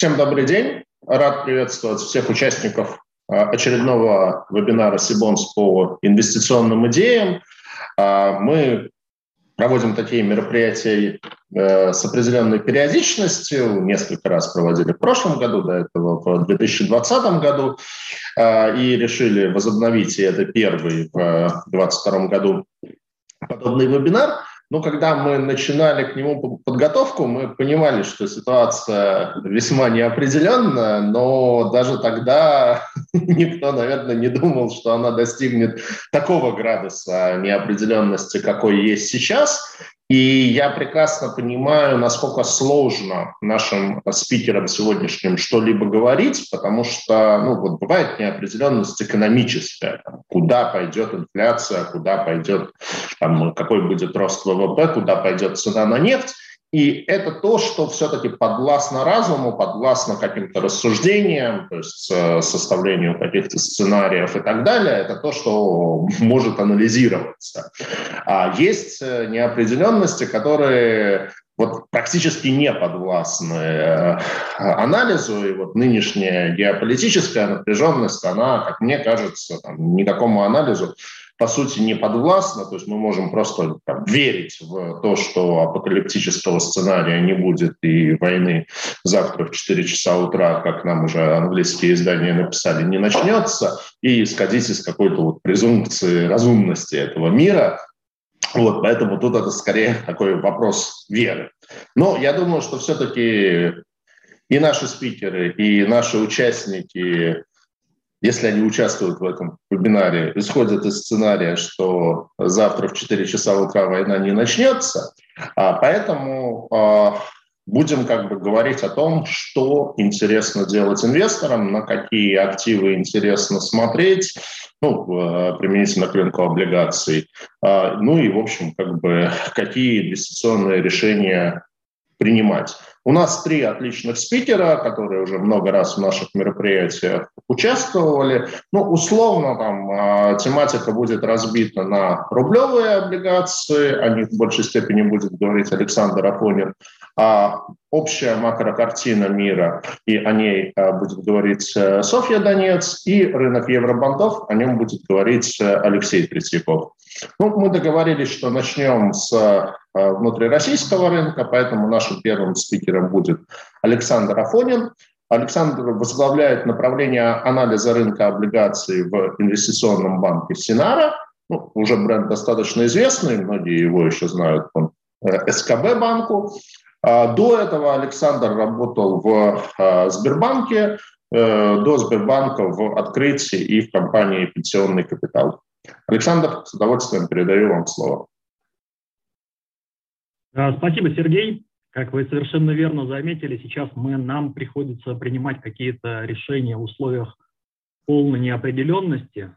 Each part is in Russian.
Всем добрый день. Рад приветствовать всех участников а, очередного вебинара Сибонс по инвестиционным идеям. А, мы проводим такие мероприятия э, с определенной периодичностью. Несколько раз проводили в прошлом году, до этого в 2020 году. А, и решили возобновить, и это первый в 2022 году подобный вебинар. Но когда мы начинали к нему подготовку, мы понимали, что ситуация весьма неопределенная, но даже тогда никто, наверное, не думал, что она достигнет такого градуса неопределенности, какой есть сейчас. И я прекрасно понимаю, насколько сложно нашим спикерам сегодняшним что-либо говорить, потому что ну, вот бывает неопределенность экономическая. Там, куда пойдет инфляция, куда пойдет, там, какой будет рост ВВП, куда пойдет цена на нефть. И это то, что все-таки подвластно разуму, подвластно каким-то рассуждениям, то есть э, составлению каких-то сценариев и так далее. Это то, что может анализироваться. А есть э, неопределенности, которые вот практически не подвластны э, анализу, и вот нынешняя геополитическая напряженность, она, как мне кажется, там, никакому анализу по сути, не подвластна, то есть мы можем просто там, верить в то, что апокалиптического сценария не будет и войны завтра в 4 часа утра, как нам уже английские издания написали, не начнется, и исходить из какой-то вот презумпции разумности этого мира, вот, поэтому тут это скорее такой вопрос веры. Но я думаю, что все-таки и наши спикеры, и наши участники если они участвуют в этом вебинаре, исходят из сценария, что завтра в 4 часа утра война не начнется. А поэтому а, будем как бы говорить о том, что интересно делать инвесторам, на какие активы интересно смотреть, ну, применительно к рынку облигаций, а, ну и, в общем, как бы какие инвестиционные решения принимать. У нас три отличных спикера, которые уже много раз в наших мероприятиях участвовали. Ну, условно, там а, тематика будет разбита на рублевые облигации, о них в большей степени будет говорить Александр Афонин, а общая макрокартина мира, и о ней а, будет говорить э, Софья Донец, и рынок евробандов, о нем будет говорить э, Алексей Третьяков. Ну, мы договорились, что начнем с э, внутрироссийского рынка, поэтому нашим первым спикером будет Александр Афонин. Александр возглавляет направление анализа рынка облигаций в инвестиционном банке Синара. Ну, уже бренд достаточно известный, многие его еще знают по СКБ банку. А до этого Александр работал в а, Сбербанке, э, до Сбербанка в открытии и в компании «Пенсионный капитал». Александр, с удовольствием передаю вам слово. А, спасибо, Сергей. Как вы совершенно верно заметили, сейчас мы, нам приходится принимать какие-то решения в условиях полной неопределенности,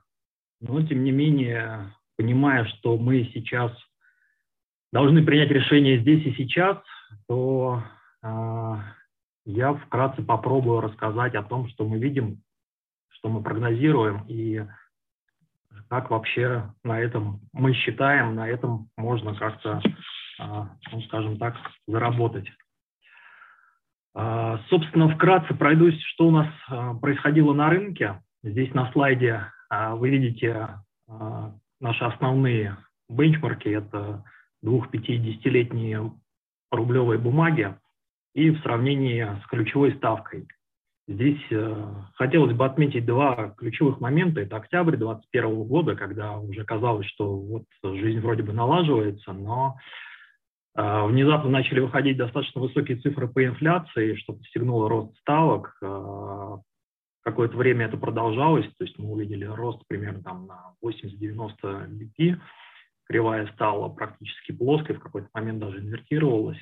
но тем не менее, понимая, что мы сейчас должны принять решение здесь и сейчас, то э, я вкратце попробую рассказать о том, что мы видим, что мы прогнозируем и как вообще на этом мы считаем, на этом можно как-то, ну, скажем так, заработать. Э, собственно, вкратце пройдусь, что у нас э, происходило на рынке. Здесь на слайде вы видите наши основные бенчмарки. Это двух-пяти-десятилетние рублевой бумаги и в сравнении с ключевой ставкой. Здесь э, хотелось бы отметить два ключевых момента. Это октябрь 2021 года, когда уже казалось, что вот жизнь вроде бы налаживается, но внезапно начали выходить достаточно высокие цифры по инфляции, что подстегнуло рост ставок. Э, какое-то время это продолжалось, то есть мы увидели рост примерно там на 80-90 BP, кривая стала практически плоской, в какой-то момент даже инвертировалась,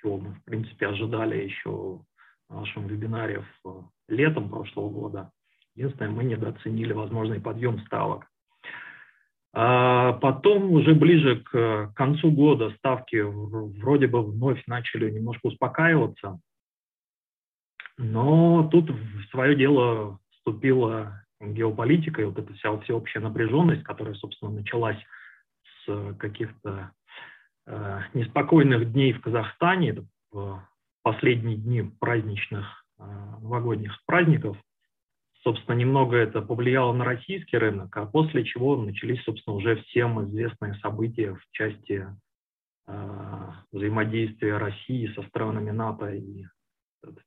чего мы, в принципе, ожидали еще в нашем вебинаре в, летом прошлого года. Единственное, мы недооценили возможный подъем ставок. А потом уже ближе к концу года ставки вроде бы вновь начали немножко успокаиваться, но тут в свое дело вступила геополитика и вот эта вся всеобщая напряженность, которая, собственно, началась с каких-то э, неспокойных дней в Казахстане, это последние дни праздничных э, новогодних праздников. Собственно, немного это повлияло на российский рынок, а после чего начались, собственно, уже всем известные события в части э, взаимодействия России со странами НАТО и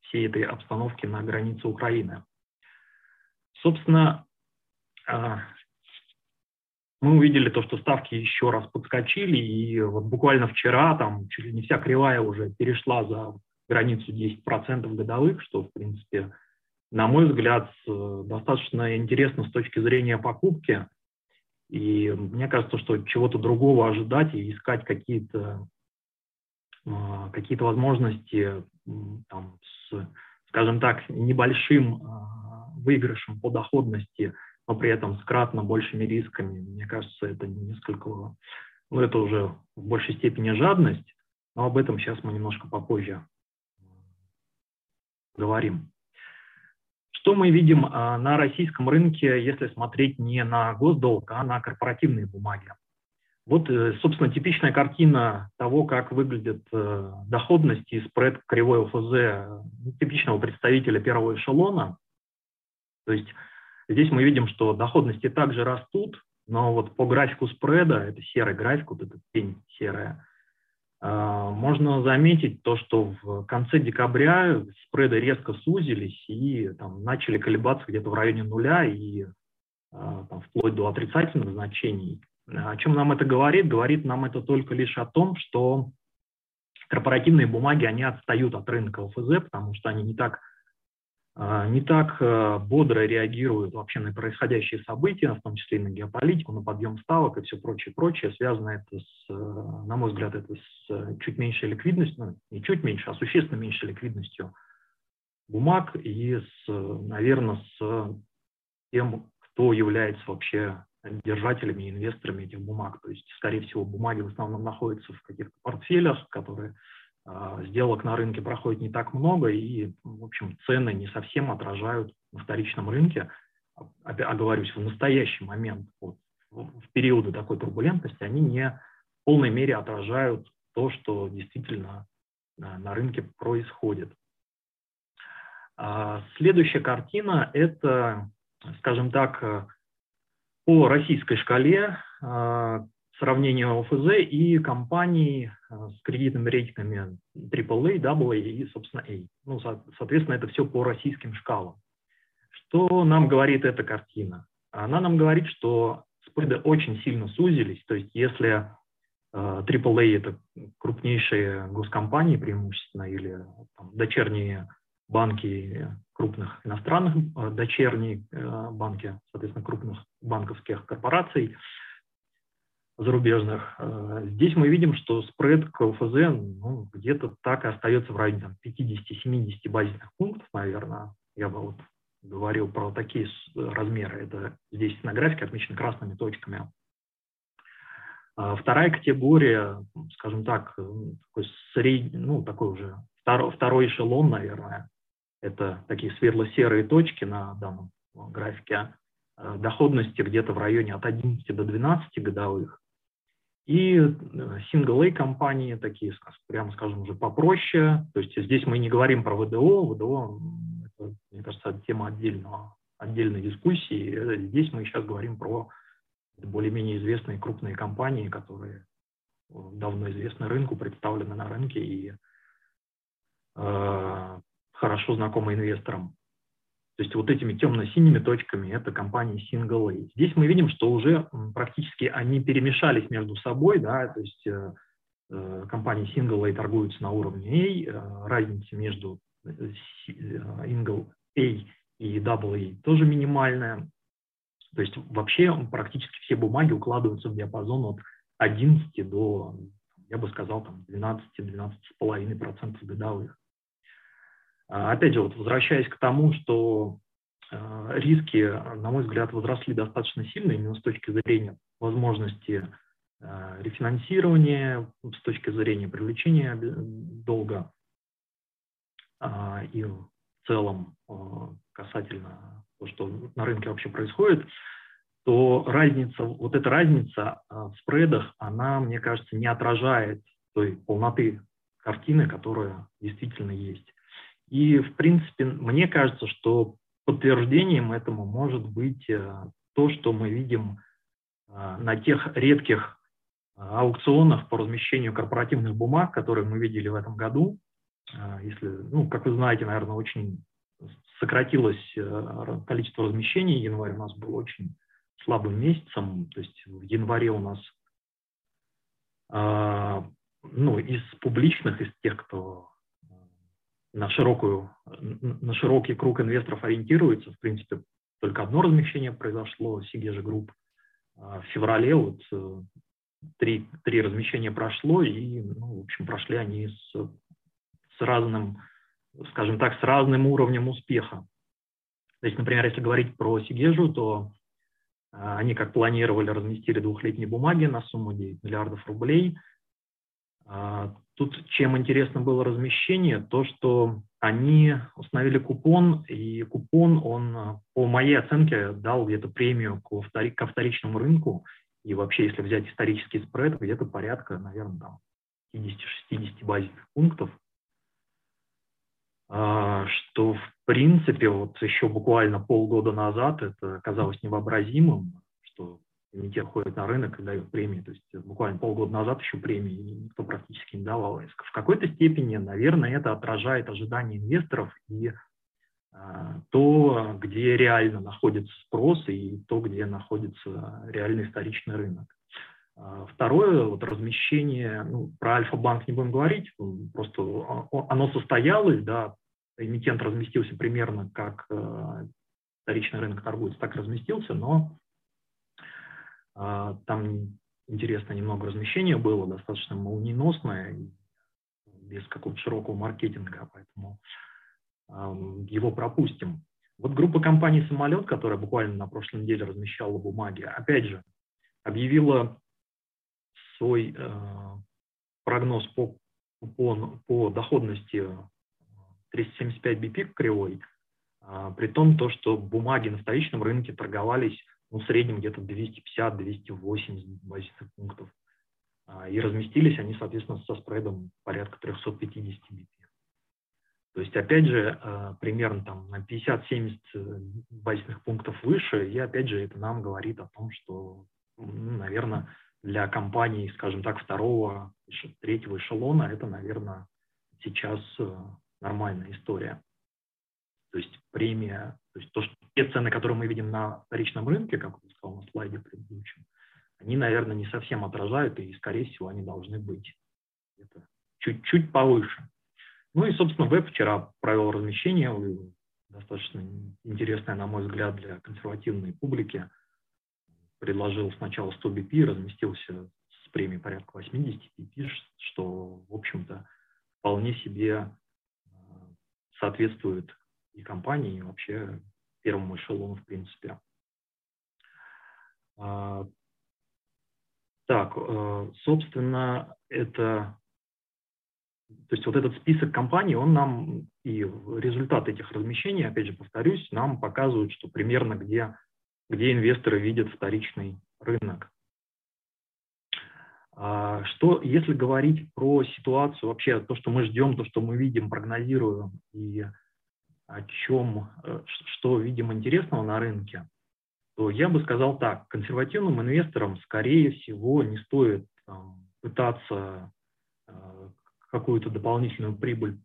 всей этой обстановки на границе Украины. Собственно, э, мы увидели то, что ставки еще раз подскочили, и вот буквально вчера там чуть ли не вся кривая уже перешла за границу 10% годовых, что, в принципе, на мой взгляд, достаточно интересно с точки зрения покупки. И мне кажется, что чего-то другого ожидать и искать какие-то а, какие возможности там, с, скажем так, небольшим а, выигрышем по доходности – но при этом с кратно большими рисками. Мне кажется, это несколько, ну это уже в большей степени жадность, но об этом сейчас мы немножко попозже говорим. Что мы видим а, на российском рынке, если смотреть не на госдолг, а на корпоративные бумаги? Вот, э, собственно, типичная картина того, как выглядит э, доходность и спред кривой ОФЗ э, типичного представителя первого эшелона. То есть Здесь мы видим, что доходности также растут, но вот по графику спреда, это серый график, вот эта тень серая, можно заметить то, что в конце декабря спреды резко сузились и там, начали колебаться где-то в районе нуля и а, там, вплоть до отрицательных значений. О чем нам это говорит? Говорит нам это только лишь о том, что корпоративные бумаги, они отстают от рынка ОФЗ, потому что они не так а, не так э, бодро реагируют вообще на происходящие события, в том числе и на геополитику, на подъем ставок и все прочее, прочее. Связано это, с, э, на мой взгляд, это с э, чуть меньшей ликвидностью, ну, не чуть меньше, а существенно меньшей ликвидностью бумаг и, с, наверное, с тем, кто является вообще держателями и инвесторами этих бумаг. То есть, скорее всего, бумаги в основном находятся в каких-то портфелях, которые а, сделок на рынке проходит не так много, и, в общем, цены не совсем отражают на вторичном рынке, оговорюсь, в настоящий момент, вот, в периоды такой турбулентности, они не в полной мере отражают то, что действительно на, на рынке происходит. А, следующая картина – это, скажем так, по российской шкале а, сравнение ОФЗ и компаний э, с кредитными рейтингами AAA, AA и, собственно, A. Ну, соответственно, это все по российским шкалам. Что нам говорит эта картина? Она нам говорит, что спреды очень сильно сузились, то есть если AAA э, – это крупнейшие госкомпании преимущественно или там, дочерние банки крупных иностранных, э, дочерние банки, соответственно, крупных банковских корпораций – зарубежных. Э, здесь мы видим, что спред к ОФЗ ну, где-то так и остается в районе 50-70 базисных пунктов, наверное. Я бы вот говорил про такие размеры. Это здесь на графике отмечено красными точками. А вторая категория, скажем так, такой средний, ну, такой уже второй, второй эшелон, наверное, это такие светло-серые точки на данном графике, э, доходности где-то в районе от 11 до 12 годовых. И single-A компании, такие, прямо скажем, уже попроще. То есть здесь мы не говорим про ВДО. ВДО, это, мне кажется, тема отдельного, отдельной дискуссии. Здесь мы сейчас говорим про более-менее известные крупные компании, которые давно известны рынку, представлены на рынке и э, хорошо знакомы инвесторам. То есть вот этими темно-синими точками это компании Single A. Здесь мы видим, что уже практически они перемешались между собой, да, то есть э, э компании Single A торгуются на уровне A, э, разница между э, Single A и Double A тоже минимальная. То есть вообще практически все бумаги укладываются в диапазон от 11 до, я бы сказал, там 12-12,5% годовых. А, опять же, вот возвращаясь к тому, что а, риски, на мой взгляд, возросли достаточно сильно именно с точки зрения возможности а, рефинансирования, с точки зрения привлечения долга и в целом касательно того, что на рынке вообще происходит, то разница, вот эта разница в спредах, она, мне кажется, не отражает той полноты картины, которая действительно есть. И, в принципе, мне кажется, что подтверждением этому может быть э, то, что мы видим э, на тех редких э, аукционах по размещению корпоративных бумаг, которые мы видели в этом году. Если, ну, как вы знаете, наверное, очень сократилось количество размещений. Январь у нас был очень слабым месяцем. То есть в январе у нас ну, из публичных, из тех, кто на, широкую, на широкий круг инвесторов ориентируется. В принципе, только одно размещение произошло, Сегежи Групп. А в феврале вот э, три, три размещения прошло, и, ну, в общем, прошли они с, с разным, скажем так, с разным уровнем успеха. То есть, например, если говорить про Сигежу, то а, они, как планировали, разместили двухлетние бумаги на сумму 9 миллиардов рублей. А, Тут чем интересно было размещение, то, что они установили купон, и купон, он, по моей оценке, дал где-то премию ко, втори, ко вторичному рынку, и вообще, если взять исторический спред, где-то порядка, наверное, там 50-60 базисных пунктов, а, что, в принципе, вот еще буквально полгода назад это казалось невообразимым, что комитет ходит на рынок и дает премии. То есть буквально полгода назад еще премии никто практически не давал. В какой-то степени, наверное, это отражает ожидания инвесторов и а, то, где реально находится спрос и то, где находится реальный вторичный рынок. А, второе, вот размещение, ну, про Альфа-банк не будем говорить, просто оно состоялось, да, эмитент разместился примерно как э, вторичный рынок торгуется, так разместился, но а, там интересно немного размещения было, достаточно молниеносное, без какого-то широкого маркетинга, поэтому его пропустим. Вот группа компаний «Самолет», которая буквально на прошлой неделе размещала бумаги, опять же, объявила свой э, прогноз по, по, по доходности 375 BP кривой, э, при том, то, что бумаги на вторичном рынке торговались ну, в среднем где-то 250-280 базисных пунктов. А, и разместились они, соответственно, со спредом порядка 350 BP. То есть, опять же, а, примерно там на 50-70 э, базисных пунктов выше, и опять же это нам говорит о том, что, ну, наверное, для компаний, скажем так, второго, третьего эшелона это, наверное, сейчас э, нормальная история. То есть премия, то есть то, что те цены, которые мы видим на вторичном рынке, как я сказал на слайде предыдущем, они, наверное, не совсем отражают, и, скорее всего, они должны быть чуть-чуть повыше. Ну и, собственно, веб вчера провел размещение, достаточно интересное, на мой взгляд, для консервативной публики. Предложил сначала 100 BP, разместился с премией порядка 80 BP, что, в общем-то, вполне себе э, соответствует и компании, и вообще первому эшелону, в принципе. А, так, э, собственно, это, то есть вот этот список компаний, он нам и результат этих размещений, опять же повторюсь, нам показывают, что примерно где, где инвесторы видят вторичный рынок. А, что, если говорить про ситуацию, вообще то, что мы ждем, то, что мы видим, прогнозируем и о чем, э, что видим интересного на рынке, то я бы сказал так, консервативным инвесторам, скорее всего, не стоит там, пытаться э, какую-то дополнительную прибыль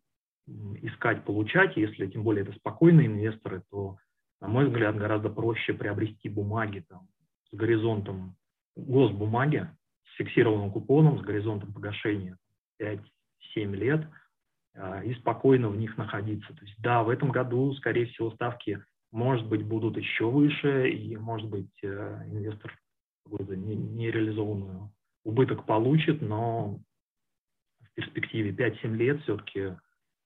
искать, получать, если тем более это спокойные инвесторы, то, на мой взгляд, гораздо проще приобрести бумаги там, с горизонтом госбумаги, с фиксированным купоном, с горизонтом погашения 5-7 лет – и спокойно в них находиться. То есть да, в этом году, скорее всего, ставки, может быть, будут еще выше, и, может быть, э, инвестор какую-то нереализованную убыток получит, но в перспективе 5-7 лет все-таки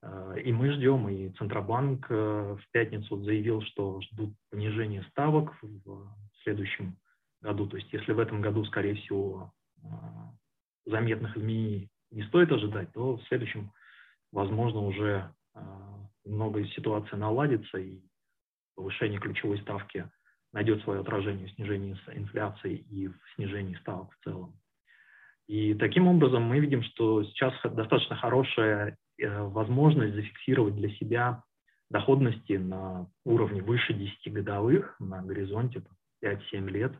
э, и мы ждем, и Центробанк э, в пятницу заявил, что ждут понижения ставок в следующем году. То есть если в этом году, скорее всего, заметных изменений не стоит ожидать, то в следующем году возможно, уже много а, ситуаций наладится, и повышение ключевой ставки найдет свое отражение в снижении инфляции и в снижении ставок в целом. И таким образом мы видим, что сейчас достаточно хорошая возможность зафиксировать для себя доходности на уровне выше 10 годовых на горизонте 5-7 лет,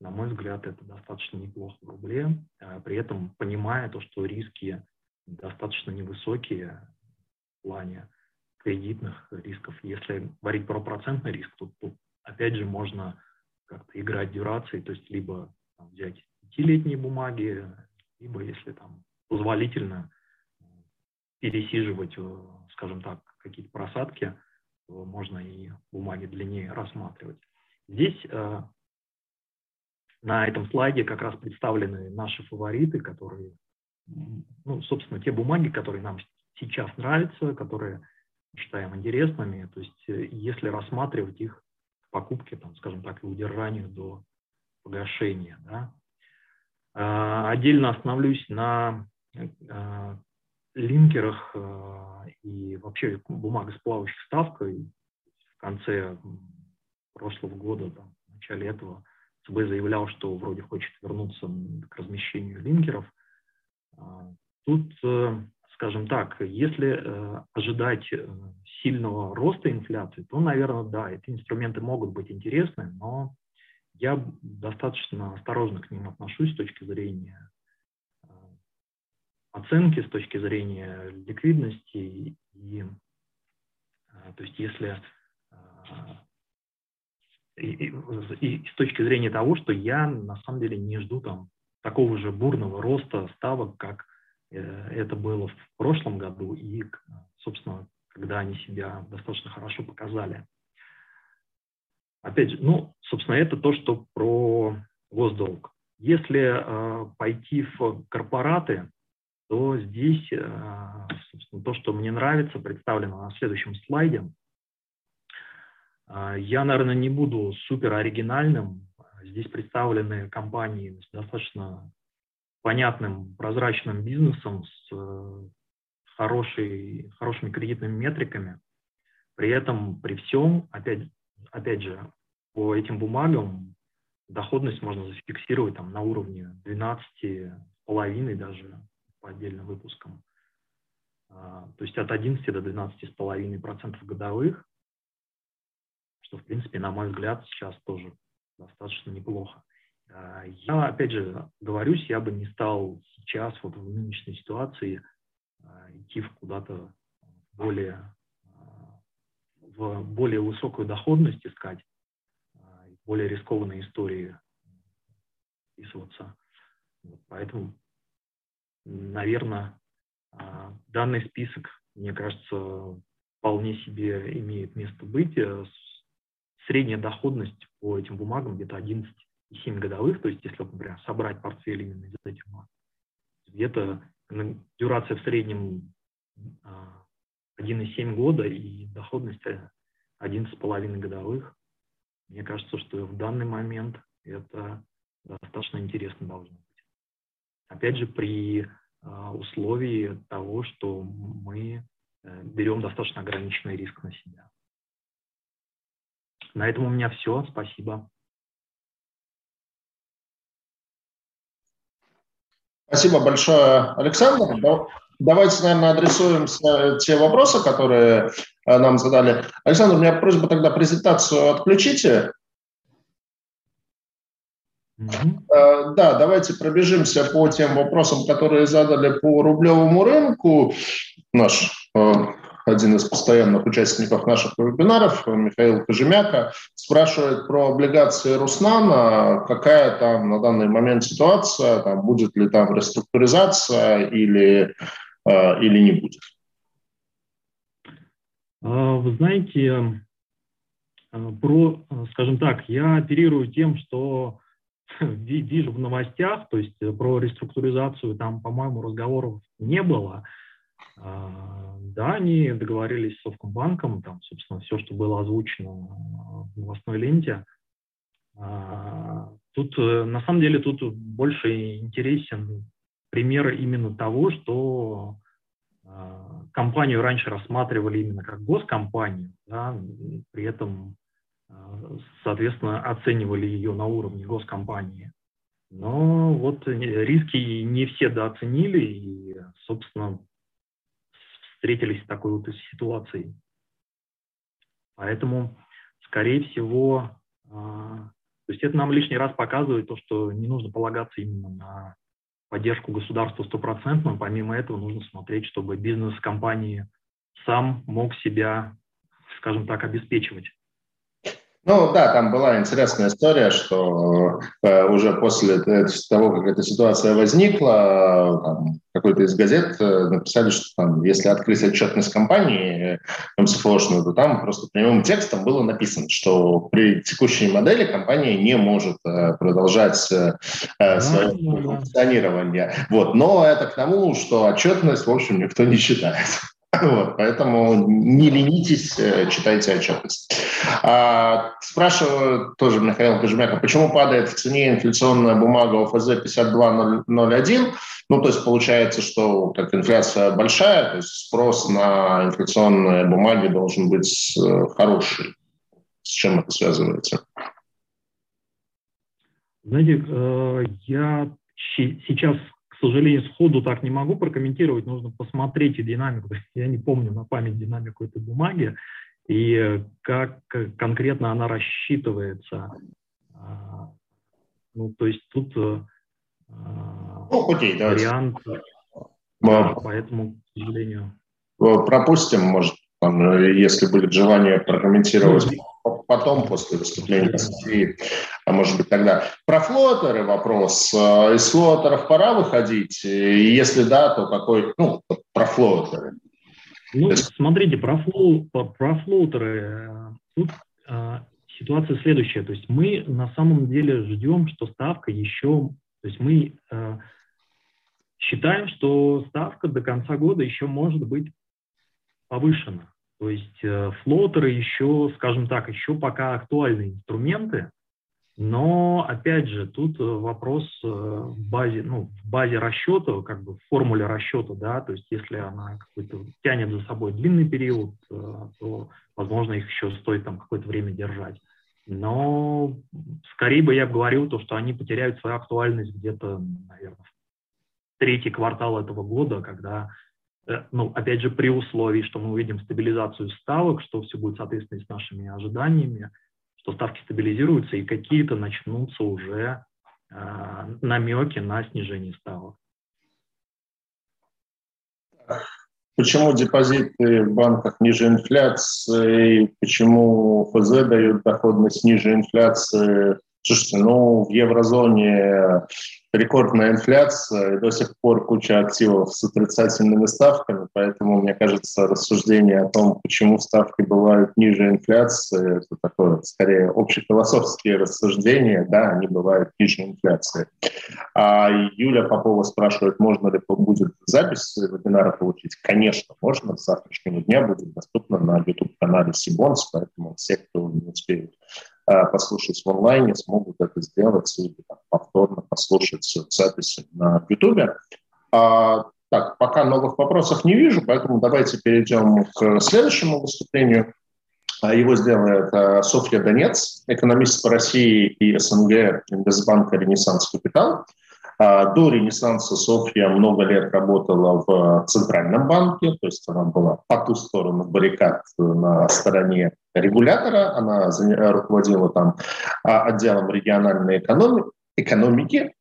на мой взгляд, это достаточно неплохо в рубле, а при этом понимая то, что риски достаточно невысокие в плане кредитных рисков. Если говорить про процентный риск, то тут опять же можно как-то играть дюрацией, то есть либо там, взять пятилетние бумаги, либо если там позволительно пересиживать, э, скажем так, какие-то просадки, то можно и бумаги длиннее рассматривать. Здесь э, на этом слайде как раз представлены наши фавориты, которые, ну, собственно, те бумаги, которые нам сейчас нравятся, которые считаем интересными. То есть э, если рассматривать их в покупке, там, скажем так, и удержанию до погашения. Да. А, отдельно остановлюсь на а, линкерах а, и вообще бумага с плавающей ставкой. В конце прошлого года, там, в начале этого, ЦБ заявлял, что вроде хочет вернуться к размещению линкеров. Тут э, скажем так, если э, ожидать э, сильного роста инфляции, то, наверное, да, эти инструменты могут быть интересны, но я достаточно осторожно к ним отношусь с точки зрения оценки, с точки зрения ликвидности. И, то есть если и, и, и с точки зрения того, что я на самом деле не жду там такого же бурного роста ставок, как Э, это было в прошлом году и, собственно, когда они себя достаточно хорошо показали. Опять же, ну, собственно, это то, что про госдолг. Если э, пойти в корпораты, то здесь, э, собственно, то, что мне нравится, представлено на следующем слайде. Э, я, наверное, не буду супер оригинальным. Здесь представлены компании с достаточно понятным, прозрачным бизнесом с э, хорошей, хорошими кредитными метриками. При этом, при всем, опять, опять же, по этим бумагам доходность можно зафиксировать там, на уровне 12,5 даже по отдельным выпускам. А, то есть от 11 до 12,5% годовых, что, в принципе, на мой взгляд, сейчас тоже достаточно неплохо. А, я, опять же, говорюсь, я бы не стал сейчас, вот в нынешней ситуации, а, идти в куда-то более, а, в более высокую доходность искать, более рискованные истории вписываться. Поэтому, наверное, данный список, мне кажется, вполне себе имеет место быть. Э, средняя доходность по этим бумагам где-то 11 и 7 годовых, то есть если, например, собрать портфель именно из этих марок, где-то дюрация в среднем 1,7 а, года и доходность 11,5 годовых. Мне кажется, что в данный момент это достаточно интересно должно быть. Опять же, при а, условии того, что мы э, берем достаточно ограниченный риск на себя. На этом у меня все. Спасибо. Спасибо большое, Александр. Давайте, наверное, адресуем те вопросы, которые э, нам задали. Александр, у меня просьба тогда презентацию отключите. Mm-hmm. Да, давайте пробежимся по тем вопросам, которые задали по рублевому рынку. Наш э, один из постоянных участников наших вебинаров, Михаил Кожемяка, спрашивает про облигации Руснана, какая там на данный момент ситуация, там, будет ли там реструктуризация или, э, или не будет. А, вы знаете, э, про, скажем так, я оперирую тем, что вижу в новостях, то есть про реструктуризацию там, по-моему, разговоров не было. А, да, они договорились с Совкомбанком, там, собственно, все, что было озвучено в новостной ленте. А, тут, э, на самом деле, тут больше интересен пример именно того, что а, компанию раньше рассматривали именно как госкомпанию, да, при этом, соответственно, оценивали ее на уровне госкомпании. Но вот риски не все дооценили, и, собственно, встретились с такой вот ситуацией. Поэтому, скорее всего, а, то есть это нам лишний раз показывает то, что не нужно полагаться именно на поддержку государства стопроцентно. Помимо этого нужно смотреть, чтобы бизнес компании сам мог себя, скажем так, обеспечивать. Ну да, там была интересная история, что э, уже после того, как эта ситуация возникла, там, какой-то из газет э, написали, что там, если открыть отчетность компании МСФОшную, то там просто прямым текстом было написано, что при текущей модели компания не может э, продолжать э, э свое функционирование. Вот. Но это к тому, что отчетность, в общем, никто не читает. Вот, поэтому не ленитесь, э, читайте отчетность. А, спрашиваю тоже Михаил Кожемяка, почему падает в цене инфляционная бумага ОФЗ 5201? Ну, то есть получается, что как инфляция большая, то есть спрос на инфляционные бумаги должен быть э, хороший. С чем это связывается? Знаете, э, я сейчас к сожалению, сходу так не могу прокомментировать, нужно посмотреть динамику. Я не помню на память динамику этой бумаги и как конкретно она рассчитывается. А, ну, то есть тут э, ну, окей, вариант, да, поэтому, к сожалению. Пропустим, может, там, если будет желание прокомментировать потом, после выступления а может быть тогда. Про флотеры вопрос. Э, из флотеров пора выходить? Если да, то какой, ну, про флотеры. Ну, смотрите, про, флоу, про флоутеры. Э, тут а, ситуация следующая. То есть мы на самом деле ждем, что ставка еще... То есть мы а, считаем, что ставка до конца года еще может быть повышена. То есть э, флотеры еще, скажем так, еще пока актуальные инструменты, но, опять же, тут э, вопрос э, в базе, ну, в базе расчета, как бы в формуле расчета, да, то есть если она какой-то тянет за собой длинный период, то, возможно, их еще стоит там какое-то время держать. Но скорее бы я говорил то, что они потеряют свою актуальность где-то, наверное, в третий квартал этого года, когда Э, ну, опять же, при условии, что мы увидим стабилизацию ставок, что все будет соответственно с нашими ожиданиями, что ставки стабилизируются и какие-то начнутся уже э, намеки на снижение ставок. Почему депозиты в банках ниже инфляции? Почему ФЗ дает доходность ниже инфляции? Слушайте, ну в еврозоне рекордная инфляция и до сих пор куча активов с отрицательными ставками, поэтому, мне кажется, рассуждение о том, почему ставки бывают ниже инфляции, это такое, скорее, общефилософские рассуждения, да, они бывают ниже инфляции. А Юля Попова спрашивает, можно ли будет запись вебинара получить? Конечно, можно. С завтрашнего дня будет доступно на YouTube-канале Сибонс, поэтому все, кто не успеют а, послушать в онлайне, смогут это сделать или там, повторно послушать записи на YouTube. А, так, пока новых вопросов не вижу, поэтому давайте перейдем к следующему выступлению. А, его сделает а, Софья Донец, экономист по России и СНГ Инвестбанка «Ренессанс Капитал». А, до Ренессанса Софья много лет работала в Центральном банке, то есть она была по ту сторону баррикад на стороне регулятора, она руководила там а, отделом региональной экономики, экономики.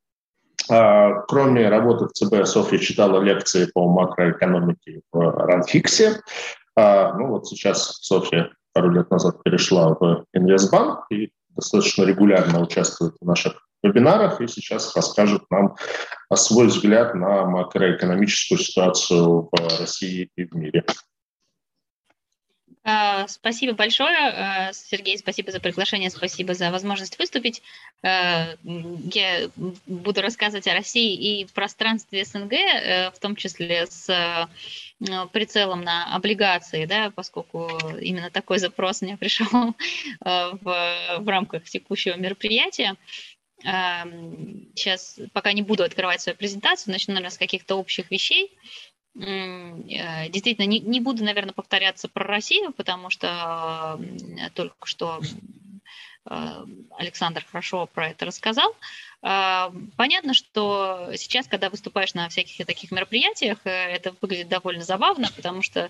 А, кроме работы в ЦБ, Софья читала лекции по макроэкономике в Ранфиксе. Ну вот сейчас Софья пару лет назад перешла в Инвестбанк и достаточно регулярно участвует в наших вебинарах и сейчас расскажет нам свой взгляд на макроэкономическую ситуацию в России и в мире. А, спасибо большое, а, Сергей, спасибо за приглашение, спасибо за возможность выступить. А, я буду рассказывать о России и пространстве СНГ, э, в том числе с прицелом на облигации, да, поскольку именно такой запрос мне пришел в, в рамках текущего мероприятия. Сейчас пока не буду открывать свою презентацию, начну, наверное, с каких-то общих вещей. Э, действительно, не, не буду, наверное, повторяться про Россию, потому что только что Александр хорошо про это рассказал. А, понятно, что сейчас, когда выступаешь на всяких таких мероприятиях, э, это выглядит довольно забавно, потому что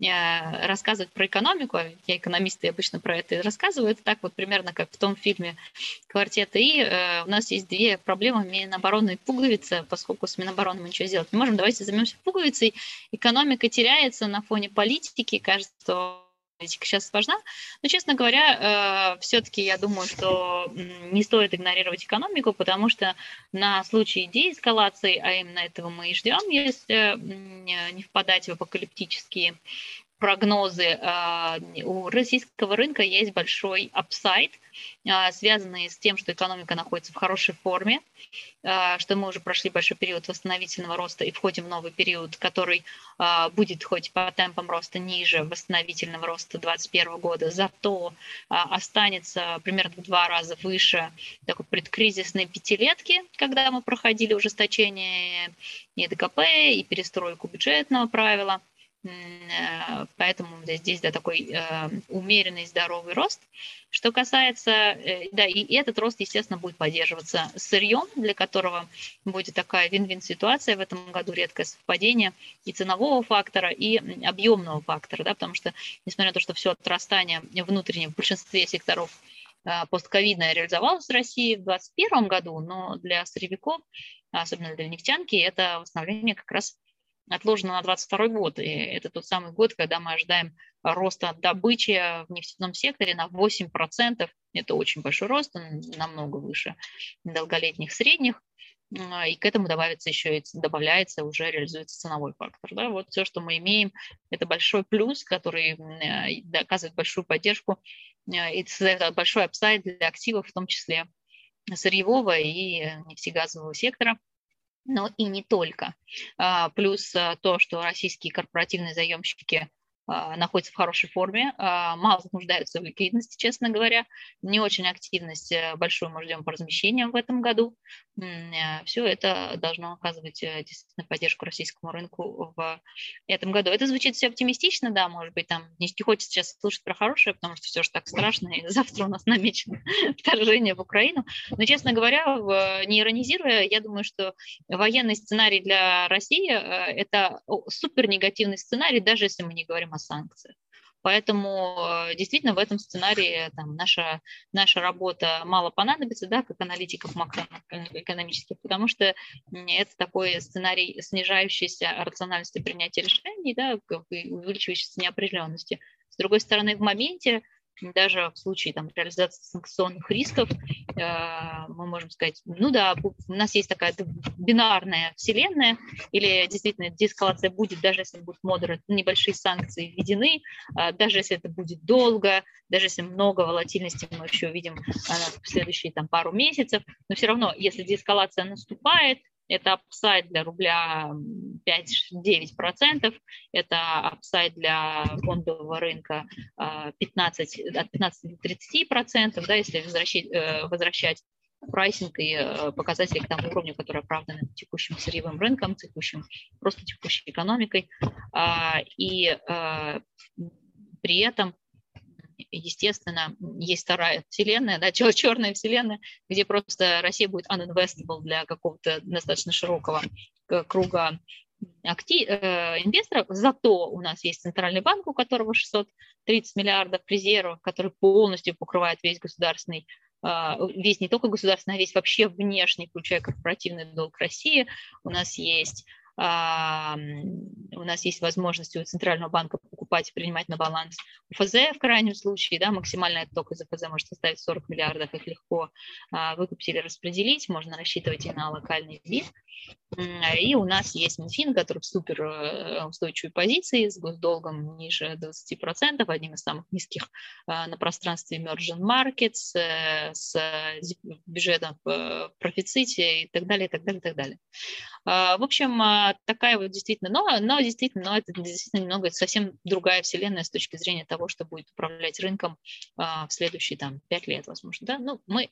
э, рассказывать про экономику, а я экономисты обычно про это и рассказываю, это так вот примерно как в том фильме «Квартет И». Э, у нас есть две проблемы Минобороны и пуговица, поскольку с Минобороны мы ничего сделать не можем. Давайте займемся пуговицей. Экономика теряется на фоне политики, кажется, что политика сейчас важна. Но, честно говоря, э, все-таки я думаю, что не стоит игнорировать экономику, потому что на случай деэскалации, а именно этого мы и ждем, если не впадать в апокалиптические прогнозы, а, у российского рынка есть большой апсайд, а, связанный с тем, что экономика находится в хорошей форме, а, что мы уже прошли большой период восстановительного роста и входим в новый период, который будет хоть по темпам роста ниже восстановительного роста 2021 года, зато останется примерно в два раза выше такой предкризисной пятилетки, когда мы проходили ужесточение и ДКП, и перестройку бюджетного правила – Э, поэтому здесь да, такой э, умеренный здоровый рост. Что касается, э, да, и этот рост, естественно, будет поддерживаться сырьем, для которого будет такая вин-вин ситуация в этом году, редкое совпадение и ценового фактора, и объемного фактора, да, потому что, несмотря на то, что все отрастание внутреннее в большинстве секторов постковидное реализовалось в России в 2021 году, но для сырьевиков, особенно для нефтянки, это восстановление как раз отложено на 2022 год. И это тот самый год, когда мы ожидаем роста добычи в нефтяном секторе на 8%. Это очень большой рост, он намного выше долголетних средних. А, и к этому добавится еще и добавляется, уже реализуется ценовой фактор. Да? Вот все, что мы имеем, это большой плюс, который оказывает большую поддержку э, и создает большой апсайд для активов, в том числе сырьевого и нефтегазового сектора но и не только. А, плюс э, то, что российские корпоративные заемщики а, находятся в хорошей форме, а, мало нуждаются в ликвидности, честно говоря. Не очень активность э, большую мы ждем по размещениям в этом году. Э, Все это должно оказывать э, действительно поддержку российскому рынку в этом году. Это звучит все оптимистично, да, может быть, там не хочется сейчас слушать про хорошее, потому что все же так страшно, и завтра у нас намечено вторжение в Украину. Но, честно говоря, не иронизируя, я думаю, что военный сценарий для России – это супер негативный сценарий, даже если мы не говорим о санкциях. Поэтому э, действительно в этом сценарии там, наша, наша работа мало понадобится, да, как аналитиков макроэкономических, потому что это такой сценарий снижающейся рациональности принятия решений, да, увеличивающейся неопределенности. С другой стороны, в моменте даже в случае там, реализации санкционных рисков э, мы можем сказать, ну да, у нас есть такая бинарная вселенная, или действительно деэскалация будет, даже если будут модеры, небольшие санкции введены, э, даже если это будет долго, даже если много волатильности мы еще увидим э, в следующие там, пару месяцев, но все равно, если деэскалация наступает, это апсайд для рубля 5-9%, это апсайд для фондового рынка 15, а, от 15 до 30%, да, если возвращать, э, возвращать прайсинг и э, показатели к тому уровню, который оправданы текущим сырьевым рынком, текущим, просто текущей экономикой. А, и э, при этом естественно, есть вторая вселенная, да, черная вселенная, где просто Россия будет uninvestable для какого-то достаточно широкого круга актив, э, инвесторов, зато у нас есть центральный банк, у которого 630 миллиардов резервов, который полностью покрывает весь государственный э, весь не только государственный, а весь вообще внешний, включая корпоративный долг России. У нас есть у нас есть возможность у Центрального банка покупать и принимать на баланс УФЗ в крайнем случае, да, максимально это только из УФЗ может составить 40 миллиардов, их легко а, выкупить или распределить, можно рассчитывать и на локальный вид. И у нас есть Минфин, который в супер э, устойчивой позиции с госдолгом ниже 20%, одним из самых низких а, на пространстве emerging markets, э, с бюджетом в профиците и так далее, и так далее, и так далее. А, в общем, такая вот действительно, но, но действительно, но это действительно немного совсем другая вселенная с точки зрения того, что будет управлять рынком в следующие там пять лет, возможно, да. Ну, мы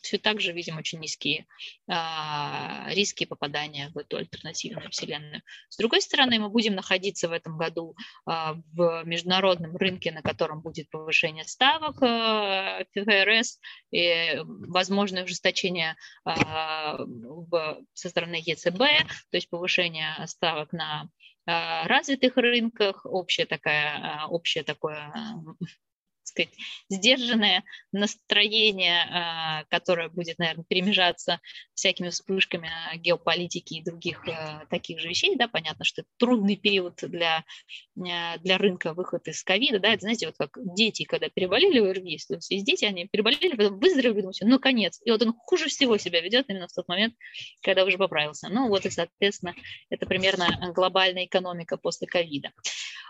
все так же видим очень низкие а, риски попадания в эту альтернативную вселенную. С другой стороны, мы будем находиться в этом году а, в международном рынке, на котором будет повышение ставок а, ФРС и возможное ужесточение а, в, со стороны ЕЦБ, то есть повышение ставок на а, развитых рынках, общее, такая, а, общее такое сказать, сдержанное настроение, а, которое будет, наверное, перемежаться всякими вспышками геополитики и других а, таких же вещей, да, понятно, что это трудный период для, а, для рынка выход из ковида, да, это, знаете, вот как дети, когда переболели ОРВИ, то есть дети, они переболели, потом выздоровели, думают, ну, конец, и вот он хуже всего себя ведет именно в тот момент, когда уже поправился. Ну, вот и, соответственно, это примерно глобальная экономика после ковида.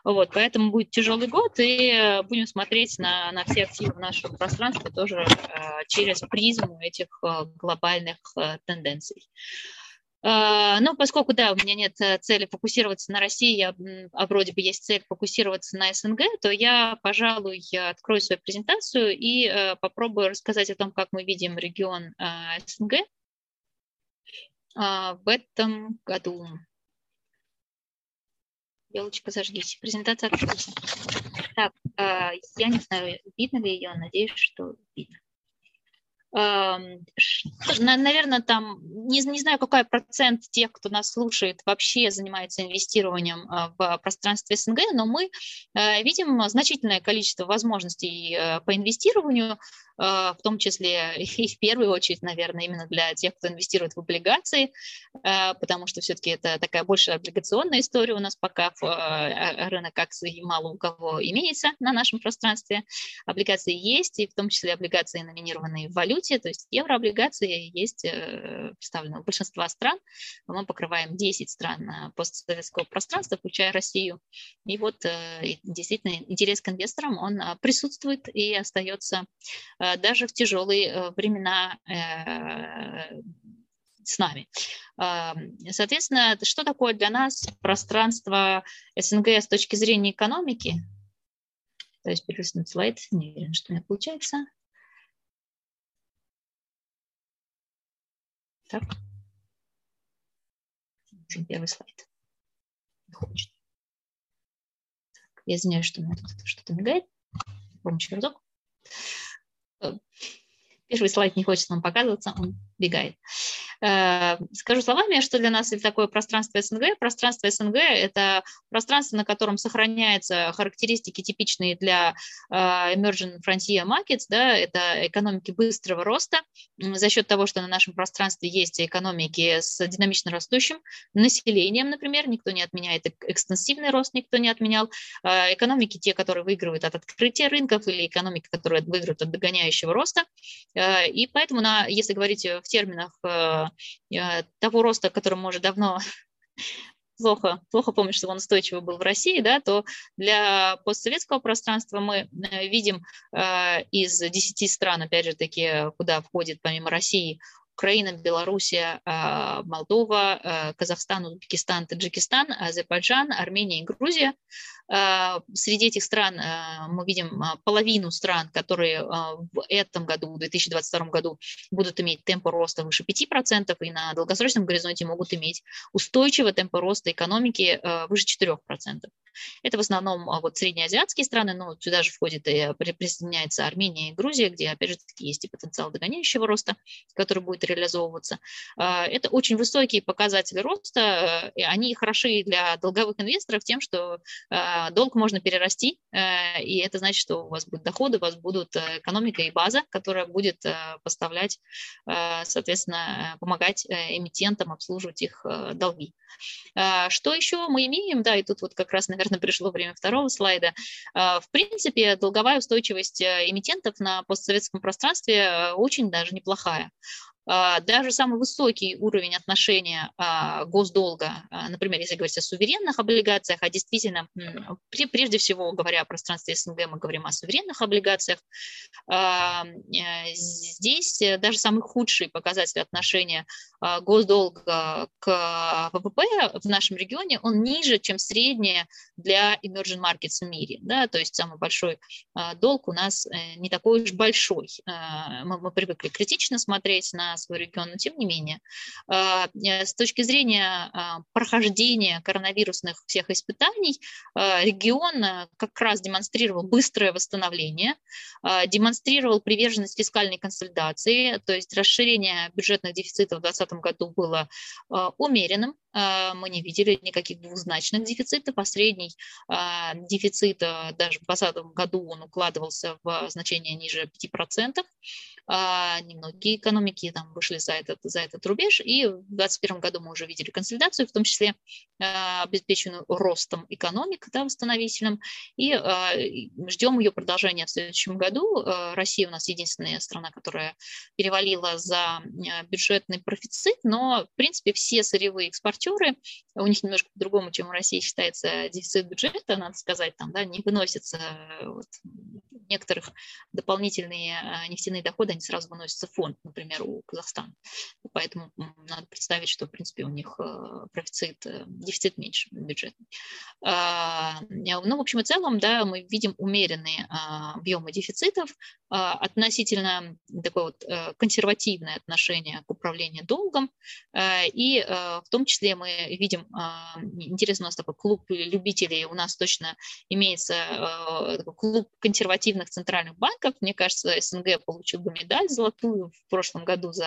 Вот, поэтому будет тяжелый год, и э, будем смотреть на, на все активы в нашем пространстве тоже э, через призму этих э, глобальных тенденций. Ну, поскольку, да, у меня нет цели фокусироваться на России, я, а вроде бы есть цель фокусироваться на СНГ, то я, пожалуй, я открою свою презентацию и попробую рассказать о том, как мы видим регион СНГ в этом году. Белочка, зажгись. Презентация открылась. Так, э, я не знаю, видно ли ее, надеюсь, что видно. Наверное, там, не, не знаю, какой процент тех, кто нас слушает, вообще занимается инвестированием а, в пространстве СНГ, но мы э, видим значительное количество возможностей э, по инвестированию, в том числе и в первую очередь, наверное, именно для тех, кто инвестирует в облигации, э, потому что все-таки это такая больше облигационная история у нас пока рынок акций мало у кого имеется на нашем пространстве. Облигации есть, и в том числе облигации, номинированные в валюте, то есть еврооблигации есть э, представлены в большинстве стран. Мы покрываем 10 стран э, постсоветского пространства, включая Россию. И вот э, действительно интерес к инвесторам, он присутствует и остается даже в тяжелые времена с нами. Соответственно, что такое для нас пространство СНГ с точки зрения экономики? То есть перелистнуть слайд, не уверен, что у меня получается. Так. Первый слайд. Не хочет. Я извиняюсь, что у меня тут что-то мигает. Помню еще разок. Первый слайд не хочет нам показываться, он бегает. Э, скажу словами, что для нас это такое пространство СНГ. Пространство СНГ – это пространство, на котором сохраняются характеристики, типичные для э, emerging frontier markets, да, это экономики быстрого роста, за счет того, что на нашем пространстве есть экономики с динамично растущим населением, например, никто не отменяет экстенсивный рост, никто не отменял, э, экономики те, которые выигрывают от открытия рынков, или экономики, которые выигрывают от догоняющего роста. И поэтому, на, если говорить в терминах Э, того роста, который мы уже давно плохо, плохо помню, что он устойчиво был в России, да, то для постсоветского пространства мы э, видим э, из 10 стран, опять же таки, куда входит помимо России Украина, Белоруссия, Молдова, Казахстан, Узбекистан, Таджикистан, Азербайджан, Армения и Грузия. А, среди этих стран а, мы видим а, половину стран, которые в этом году, в 2022 году, будут иметь темпы роста выше 5% и на долгосрочном горизонте могут иметь устойчивый темп роста экономики выше 4%. Это в основном вот среднеазиатские страны, но сюда же входит и присоединяется Армения и Грузия, где, опять же, есть и потенциал догоняющего роста, который будет реализовываться. Это очень высокие показатели роста, и они хороши для долговых инвесторов тем, что а, долг можно перерасти, э, и это значит, что у вас будут доходы, у вас будут э, экономика и база, которая будет э, поставлять, соответственно, помогать эмитентам обслуживать их долги. А, что еще мы имеем? Да, и тут вот как раз, наверное, пришло время второго слайда. А, в принципе, долговая устойчивость эмитентов на постсоветском пространстве очень даже неплохая. А, даже самый высокий уровень отношения а, госдолга, а, например, если говорить о суверенных облигациях, а действительно, прежде всего, говоря о пространстве СНГ, мы говорим о суверенных облигациях, э, здесь даже самый худший показатель отношения госдолга к ВВП в нашем регионе, он ниже, чем средняя для emerging markets в мире. Да? То есть самый большой долг у нас э, не такой уж большой. Мы, мы привыкли критично смотреть на свой регион, но тем не менее, а, э, с точки зрения а, прохождения коронавирусных всех испытаний, а, регион как раз демонстрировал быстрое восстановление, демонстрировал приверженность фискальной консолидации, то есть расширение бюджетных дефицитов в 2020 году было умеренным, мы не видели никаких двузначных дефицитов, а средний дефицит даже в 2020 году он укладывался в значение ниже 5%. Немногие экономики там, вышли за этот, за этот рубеж, и в 2021 году мы уже видели консолидацию, в том числе обеспеченную ростом экономик да, восстановительным, и ждем ее продолжения в следующем году. Россия у нас единственная страна, которая перевалила за бюджетный профицит, но, в принципе, все сырьевые экспортеры, у них немножко по-другому, чем в России считается дефицит бюджета, надо сказать, там, да, не выносится вот, некоторых дополнительные нефтяные доходы, они сразу выносятся в фонд, например, у Казахстана. Поэтому надо представить, что, в принципе, у них э, профицит, э, дефицит меньше бюджетный. А, ну, в общем и целом, да, мы видим умеренные а, объемы дефицитов, а, относительно такое вот э, консервативное отношение к управлению долгом, и в том числе мы видим, интересно, у нас такой клуб любителей, у нас точно имеется клуб консервативных центральных банков, мне кажется, СНГ получил бы медаль золотую в прошлом году за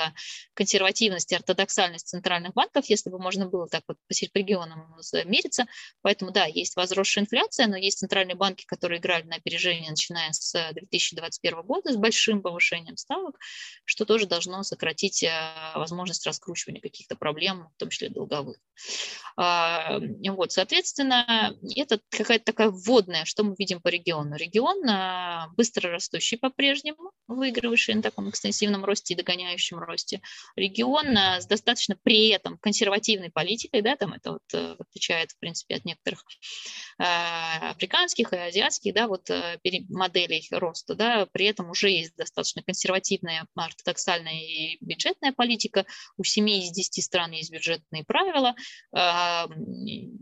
консервативность и ортодоксальность центральных банков, если бы можно было так вот по регионам мериться. Поэтому, да, есть возросшая инфляция, но есть центральные банки, которые играли на опережение, начиная с 2021 года, с большим повышением ставок, что тоже должно сократить э, возможность раскручивания каких-то проблем, в том числе долговых. А, вот, соответственно, это какая-то такая вводная, что мы видим по региону. Регион а, быстро растущий по-прежнему, выигрывающий на таком экстенсивном росте и догоняющем росте регион с достаточно при этом консервативной политикой, да, там это вот э, отличает, в принципе, от некоторых э, африканских и азиатских, да, вот э, моделей роста, да, при этом уже есть достаточно консервативная, ортодоксальная и бюджетная политика, у 7 из 10 стран есть бюджетные правила,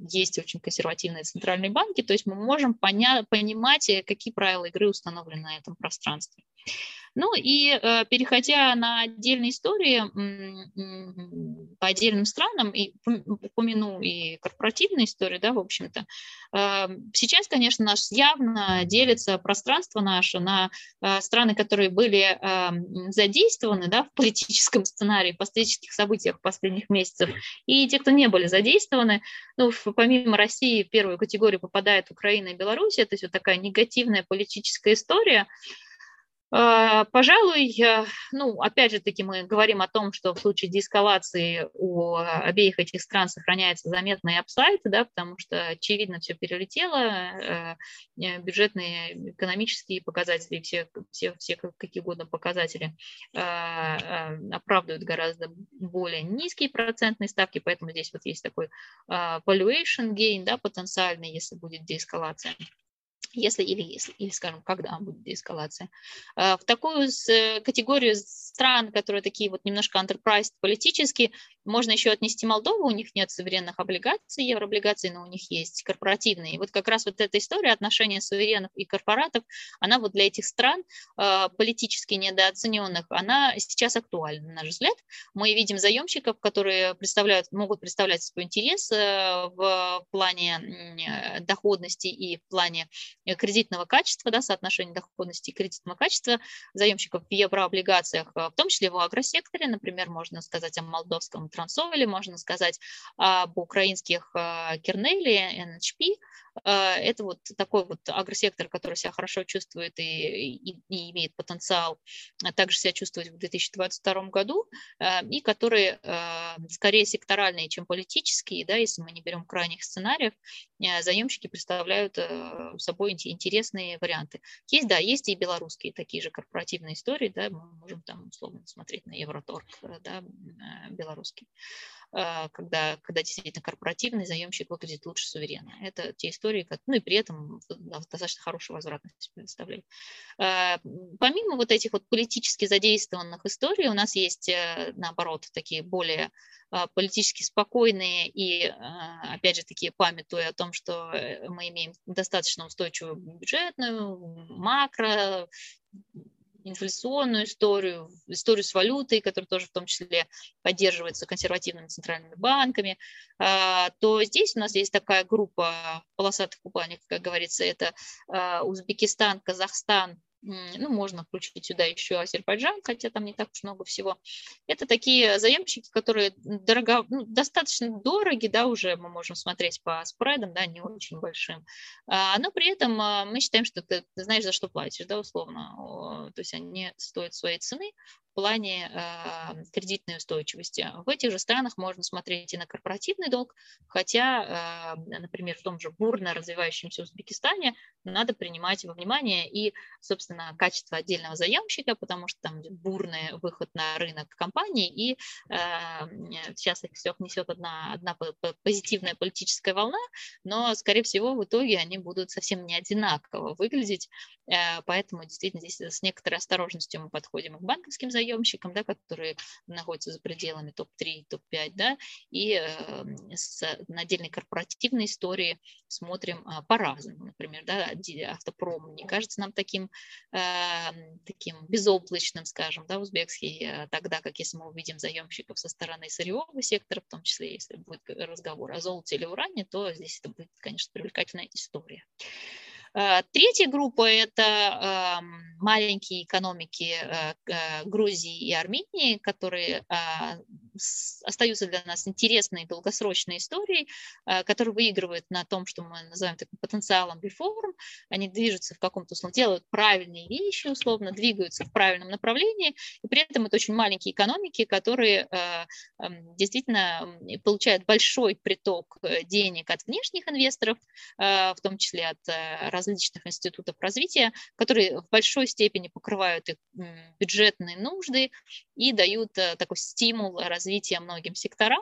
есть очень консервативные центральные банки, то есть мы можем поня- понимать, какие правила игры установлены на этом пространстве. Ну и э, переходя на отдельные истории по отдельным странам, и упомяну и корпоративные истории, да, в общем-то, э, сейчас, конечно, наш явно делится пространство наше на э, страны, которые были задействованы да, в политическом сценарии, в политических событиях последних месяцев, и те, кто не были задействованы, ну, помимо России в первую категорию попадает Украина и Беларусь, это вот такая негативная политическая история, пожалуй, ну, опять же таки мы говорим о том, что в случае деэскалации у обеих этих стран сохраняется заметный апсайд, да, потому что, очевидно, все перелетело, э, э, бюджетные экономические показатели, все, все, все какие угодно показатели а, оправдывают гораздо более низкие процентные ставки, поэтому здесь вот есть такой а, valuation gain, да, потенциальный, если будет деэскалация если или если, или, скажем, когда будет деэскалация. А, в такую э, категорию стран, которые такие вот немножко enterprise политические, можно еще отнести Молдову, у них нет суверенных облигаций, еврооблигаций, но у них есть корпоративные. И вот как раз вот эта история отношения суверенных и корпоратов, она вот для этих стран э, политически недооцененных, она сейчас актуальна, на наш взгляд. Мы видим заемщиков, которые представляют, могут представлять свой интерес э, в плане э, доходности и в плане кредитного качества, да, соотношения доходности и кредитного качества заемщиков в еврооблигациях, в том числе в агросекторе, например, можно сказать о молдовском Трансовеле, можно сказать об украинских Кернеле, NHP, а, это вот такой вот агросектор, который себя хорошо чувствует и, и, и имеет потенциал а также себя чувствовать в 2022 году, а, и который скорее секторальные, чем политические, да, если мы не берем крайних сценариев, заемщики представляют собой интересные варианты. Есть, да, есть и белорусские такие же корпоративные истории, да, мы можем там условно смотреть на Евроторг, да, белорусский. А, когда, когда действительно корпоративный заемщик выглядит лучше суверенно. Это те истории, ну и при этом достаточно хорошую возвратность предоставляет. А, помимо вот этих вот политически задействованных историй, у нас есть, э, наоборот, такие более политически спокойные и, опять же, такие памятуя о том, что э, мы имеем достаточно устойчивую бюджетную, макро, инфляционную историю, историю с валютой, которая тоже в том числе поддерживается консервативными центральными банками, а, то здесь у нас есть такая группа полосатых купальников, как говорится, это а, Узбекистан, Казахстан, ну, можно включить сюда еще Азербайджан, хотя там не так уж много всего. Это такие заемщики, которые дорого, ну, достаточно дороги, да, уже мы можем смотреть по спредам, да, не очень большим, а, но при этом а, мы считаем, что ты, знаешь, за что платишь, да, условно, то есть они стоят своей цены, плане э, кредитной устойчивости. В этих же странах можно смотреть и на корпоративный долг, хотя, э, например, в том же бурно развивающемся Узбекистане надо принимать во внимание и, собственно, качество отдельного заемщика, потому что там бурный выход на рынок компаний, и э, сейчас их всех несет одна, одна позитивная политическая волна, но, скорее всего, в итоге они будут совсем не одинаково выглядеть, поэтому действительно здесь с некоторой осторожностью мы подходим к банковским заемщикам, заемщикам, да, которые находятся за пределами топ-3, топ-5, да, и э, с, на отдельной корпоративной истории смотрим э, по-разному. Например, да, автопром не кажется нам таким, э, таким безоблачным, скажем, да, узбекский, э, тогда как если мы увидим заемщиков со стороны сырьевого сектора, в том числе если будет разговор о золоте или уране, то здесь это будет, конечно, привлекательная история. Э, третья группа – это маленькие экономики э, э, Грузии и Армении, которые а, остаются для нас интересной долгосрочной историей, которые выигрывают на том, что мы называем таким потенциалом реформ. Они движутся в каком-то условно, делают правильные вещи, условно, двигаются в правильном направлении, и при этом это очень маленькие экономики, которые действительно получают большой приток денег от внешних инвесторов, в том числе от различных институтов развития, которые в большой степени покрывают их бюджетные нужды и дают э, такой стимул развития многим секторам.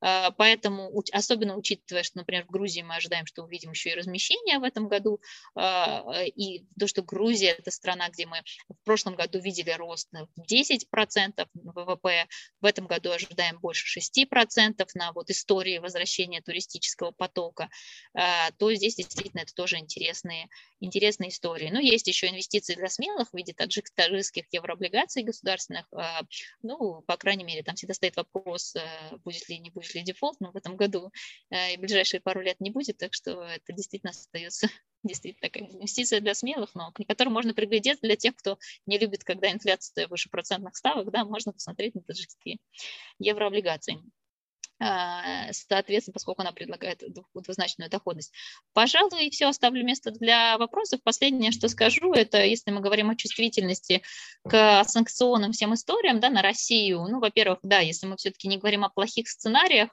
Э, поэтому, особенно учитывая, что, например, в Грузии мы ожидаем, что увидим еще и размещение в этом году, э, и то, что Грузия – это страна, где мы в прошлом году видели рост в 10% ВВП, в этом году ожидаем больше 6% на вот истории возвращения туристического потока, то здесь действительно это тоже интересные, интересные истории. Но есть еще инвестиции для смелых в виде таджикских еврооблигаций государственных. Ну, по крайней мере, там всегда стоит вопрос, будет ли не будет ли дефолт, но в этом году э, и ближайшие пару лет не будет, так что это действительно остается действительно такая инвестиция для смелых, но к которой можно приглядеться для тех, кто не любит, когда инфляция выше процентных ставок, да, можно посмотреть на таджикские еврооблигации. А, соответственно, поскольку она предлагает двузначную доходность. Пожалуй, все оставлю место для вопросов. Последнее, что скажу, это если мы говорим о чувствительности к санкционным всем историям да, на Россию, ну, во-первых, да, если мы все-таки не говорим о плохих сценариях,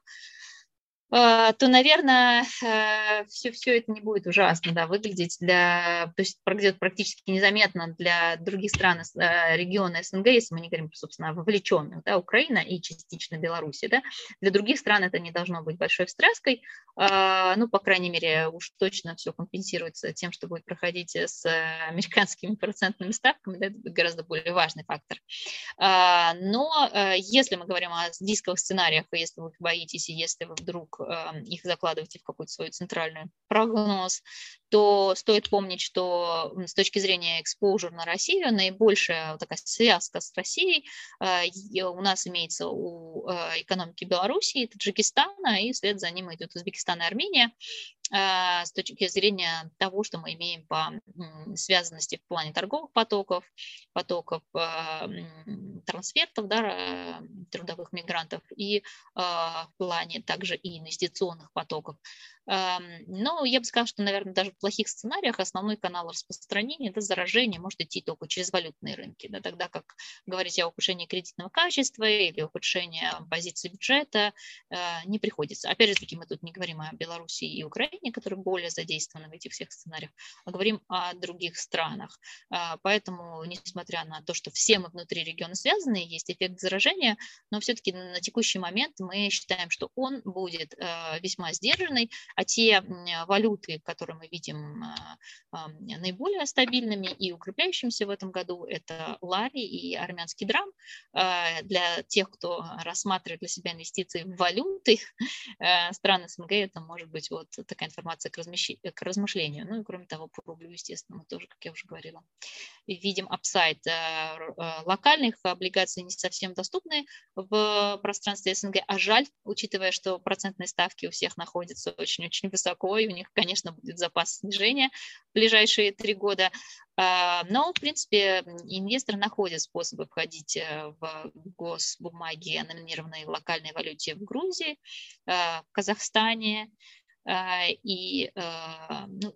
то, наверное, все, э, все это не будет ужасно да, выглядеть для, то есть пройдет практически незаметно для других стран э, региона СНГ, если мы не говорим, собственно, вовлеченных, да, Украина и частично Беларуси, да, для других стран это не должно быть большой встряской, а, ну, по крайней мере, уж точно все компенсируется тем, что будет проходить с американскими процентными ставками, да, это гораздо более важный фактор. А, но э, если мы говорим о дисковых сценариях, если вы боитесь, и если вы вдруг их закладываете в какую-то свою центральную прогноз, то стоит помнить, что с точки зрения exposure на Россию наибольшая такая связка с Россией э, у нас имеется у э, экономики Белоруссии, Таджикистана, и вслед за ним идет Узбекистан и Армения. А, с точки зрения того, что мы имеем по связанности в плане торговых потоков, потоков а, трансфертов да, трудовых мигрантов и в плане также и инвестиционных потоков. Но я бы сказала, что, наверное, даже в плохих сценариях основной канал распространения – это заражение может идти только через валютные рынки, да, тогда как говорить о ухудшении кредитного качества или ухудшении позиции бюджета не приходится. Опять же таки, мы тут не говорим о Беларуси и Украине, которые более задействованы в этих всех сценариях, а говорим о других странах. А, поэтому, несмотря на то, что все мы внутри региона связаны, есть эффект заражения, но все-таки на текущий момент мы считаем, что он будет весьма сдержанный, а те валюты, которые мы видим а, наиболее стабильными и укрепляющимися в этом году, это лари и армянский драм. А, для тех, кто рассматривает для себя инвестиции в валюты э, стран СНГ, это может быть вот такая информация к, размещ... к размышлению. Ну и кроме того, по рублю, естественно, мы тоже, как я уже говорила, видим апсайд э, э, локальных облигаций не совсем доступны в пространстве СНГ, а жаль, учитывая, что процентные ставки у всех находятся очень очень высоко, и у них, конечно, будет запас снижения в ближайшие три года. А, но, в принципе, инвесторы находят способы входить э, в госбумаги, номинированные в локальной валюте в Грузии, а, в Казахстане, и, ну,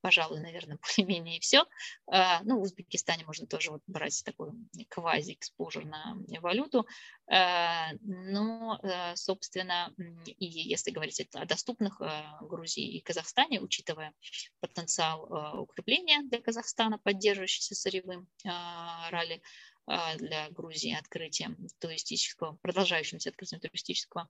пожалуй, наверное, более-менее все. Ну, в Узбекистане можно тоже вот брать такой квази-экспожер на валюту. Но, собственно, и если говорить о доступных Грузии и Казахстане, учитывая потенциал укрепления для Казахстана, поддерживающийся сырьевым ралли, а, для Грузии открытием туристического, продолжающимся открытием туристического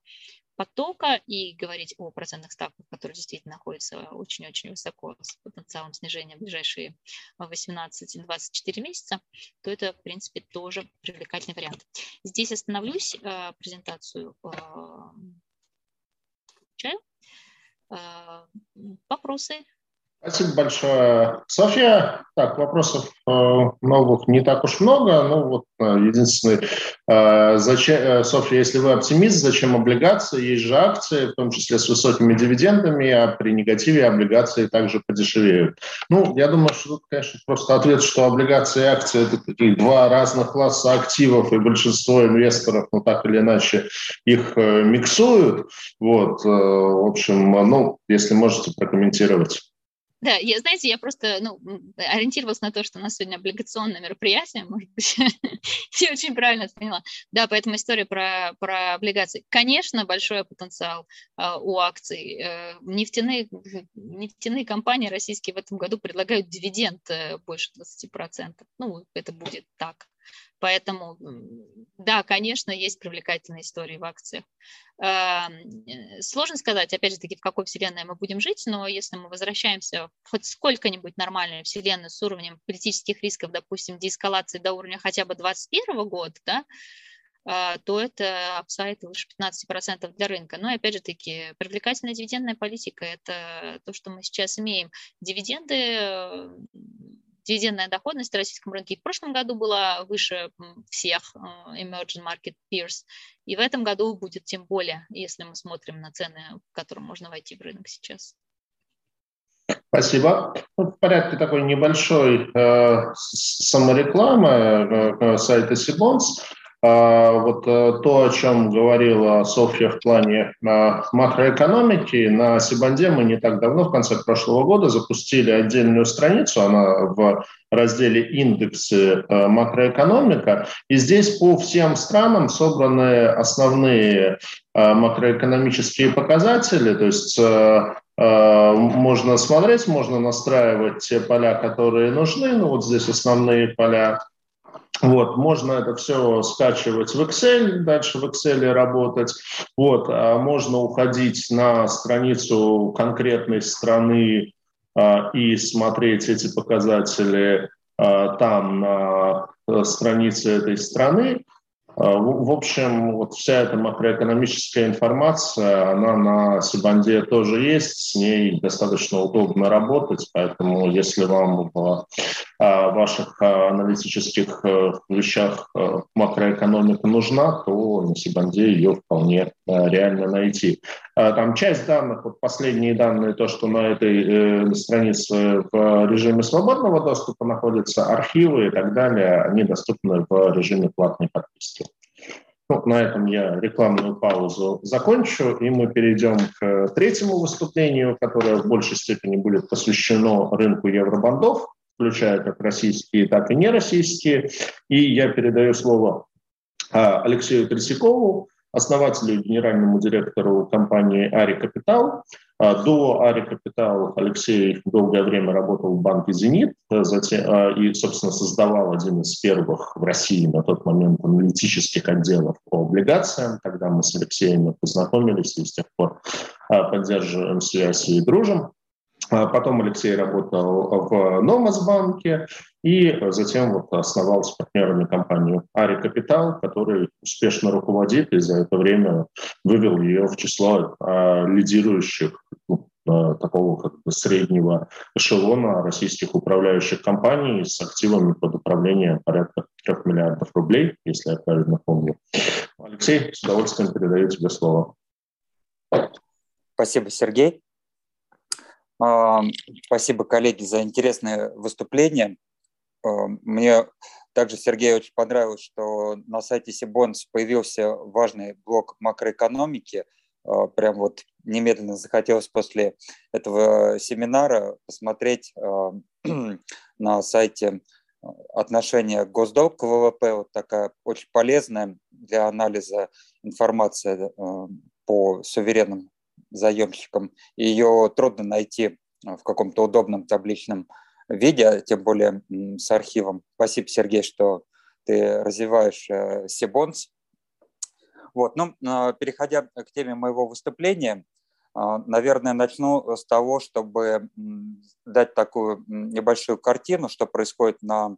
потока и говорить о процентных ставках, которые действительно находятся очень-очень высоко с потенциалом снижения в ближайшие 18-24 месяца, то это, в принципе, тоже привлекательный вариант. Здесь остановлюсь, а, презентацию а, чаю. Вопросы Спасибо большое, Софья. Так, вопросов э, новых не так уж много. Ну вот э, единственный, э, зачем, Софья, если вы оптимист, зачем облигации? Есть же акции, в том числе с высокими дивидендами, а при негативе облигации также подешевеют. Ну, я думаю, что тут, конечно, просто ответ, что облигации и акции – это такие два разных класса активов, и большинство инвесторов, ну так или иначе, их миксуют. Вот, в общем, ну, если можете прокомментировать. Да, я, знаете, я просто ну, ориентировалась на то, что у нас сегодня облигационное мероприятие, может быть, я очень правильно поняла. Да, поэтому история про, про облигации. Конечно, большой потенциал э, у акций. Э, нефтяные, нефтяные компании российские в этом году предлагают дивиденд э, больше 20%. Ну, это будет так. Поэтому, да, конечно, есть привлекательные истории в акциях. Э, сложно сказать, опять же таки, в какой вселенной мы будем жить, но если мы возвращаемся в хоть сколько-нибудь нормальную вселенную с уровнем политических рисков, допустим, деэскалации до уровня хотя бы 2021 года, да, э, то это апсайт выше 15% для рынка. Но, опять же таки, привлекательная дивидендная политика – это то, что мы сейчас имеем. Дивиденды дивидендная доходность в российском рынке в прошлом году была выше всех э, emerging market peers, и в этом году будет тем более, если мы смотрим на цены, в котором можно войти в рынок сейчас. Спасибо. Ну, в порядке такой небольшой э, саморекламы э, э сайта Сибонс. А, вот э, то, о чем говорила Софья в плане а, макроэкономики, на Сибанде мы не так давно, в конце прошлого года, запустили отдельную страницу, она в разделе «Индексы э, макроэкономика», и здесь по всем странам собраны основные э, макроэкономические показатели, то есть можно смотреть, можно настраивать те поля, которые нужны, ну вот здесь основные поля, вот, можно это все скачивать в Excel, дальше в Excel работать. Вот, а можно уходить на страницу конкретной страны а, и смотреть эти показатели а, там на э, странице этой страны. А, в общем, вот вся эта макроэкономическая информация, она на Сибанде тоже есть, с ней достаточно удобно работать, поэтому если вам в ваших аналитических вещах макроэкономика нужна, то на Сибанде ее вполне реально найти. Там часть данных, вот последние данные, то, что на этой странице в режиме свободного доступа находятся, архивы и так далее, они доступны в режиме платной подписки. Ну, на этом я рекламную паузу закончу, и мы перейдем к третьему выступлению, которое в большей степени будет посвящено рынку евробандов, включая как российские, так и нероссийские. И я передаю слово а, Алексею Тресякову, основателю и генеральному директору компании «Ари Капитал». А, до Ари Капитал Алексей долгое время работал в банке «Зенит» а, затем, и, собственно, создавал один из первых в России на тот момент аналитических отделов по облигациям. Тогда мы с Алексеем познакомились и с тех пор поддерживаем связь и дружим. Потом Алексей работал в Номасбанке и затем вот основал с партнерами компанию Ари Капитал, который успешно руководит и за это время вывел ее в число лидирующих ну, такого как бы среднего эшелона российских управляющих компаний с активами под управлением порядка 3 миллиардов рублей, если я правильно помню. Алексей, с удовольствием передаю тебе слово. Спасибо, Сергей. Спасибо, коллеги, за интересное выступление. Мне также, Сергей, очень понравилось, что на сайте Сибонс появился важный блок макроэкономики. Прям вот немедленно захотелось после этого семинара посмотреть на сайте отношение госдолг к ВВП. Вот такая очень полезная для анализа информация по суверенным заемщикам. Ее трудно найти в каком-то удобном табличном виде, тем более с архивом. Спасибо, Сергей, что ты развиваешь Сибонс. Вот, ну, а, переходя к теме моего выступления, наверное, начну с того, чтобы дать такую небольшую картину, что происходит на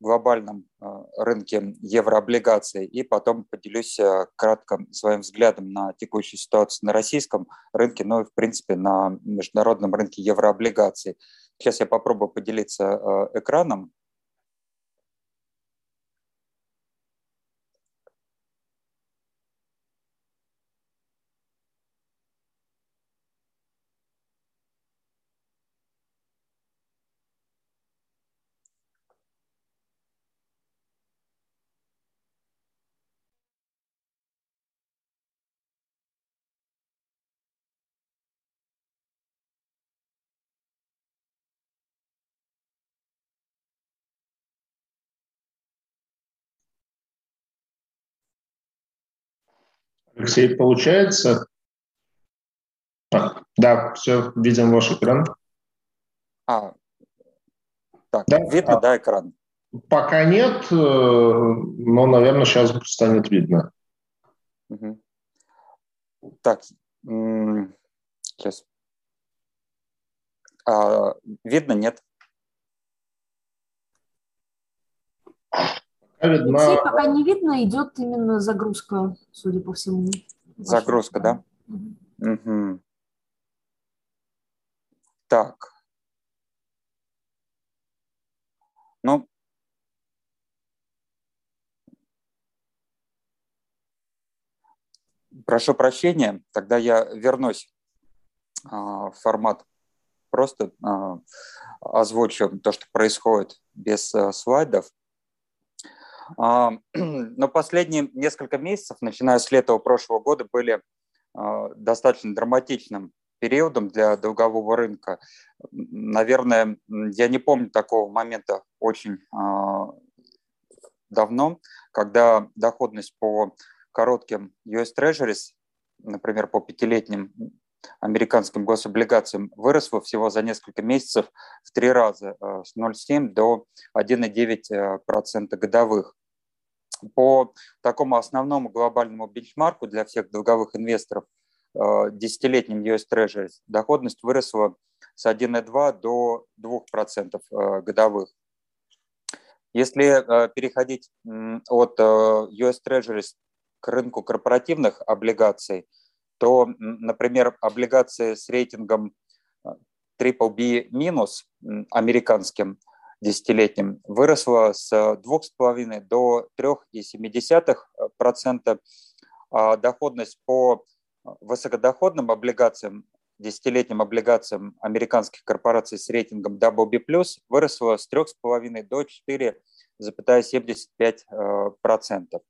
глобальном а, рынке еврооблигаций, и потом поделюсь кратко своим взглядом на текущую ситуацию на российском рынке, ну и, в принципе, на международном рынке еврооблигаций. Сейчас я попробую поделиться экраном. Алексей, получается? А, да, все, видим ваш экран. А, так, да? видно, а, да, экран? Пока нет, э, но, наверное, сейчас станет видно. Угу. Так, сейчас. А, видно, нет? Видна... Алексей пока не видно, идет именно загрузка, судя по всему. Загрузка, да? Угу. Угу. Так. Ну, прошу прощения, тогда я вернусь а, в формат просто а, озвучу то, что происходит без а, слайдов. А, но последние несколько месяцев, начиная с лета прошлого года, были а, достаточно драматичным периодом для долгового рынка. Наверное, я не помню такого момента очень а, давно, когда доходность по коротким US Treasuries, например, по пятилетним американским гособлигациям выросла всего за несколько месяцев в три раза, э, с 0,7 до 1,9% э, годовых. По такому основному глобальному бенчмарку для всех долговых инвесторов э, десятилетним US Treasuries доходность выросла с 1,2 до 2% годовых. Если переходить от US Treasuries к рынку корпоративных облигаций – то, например, облигации с рейтингом BBB э, минус американским десятилетним выросла с 2,5 до 3,7%, а доходность по высокодоходным облигациям, десятилетним облигациям американских корпораций с рейтингом WB+, выросла с 3,5 до 4,75%.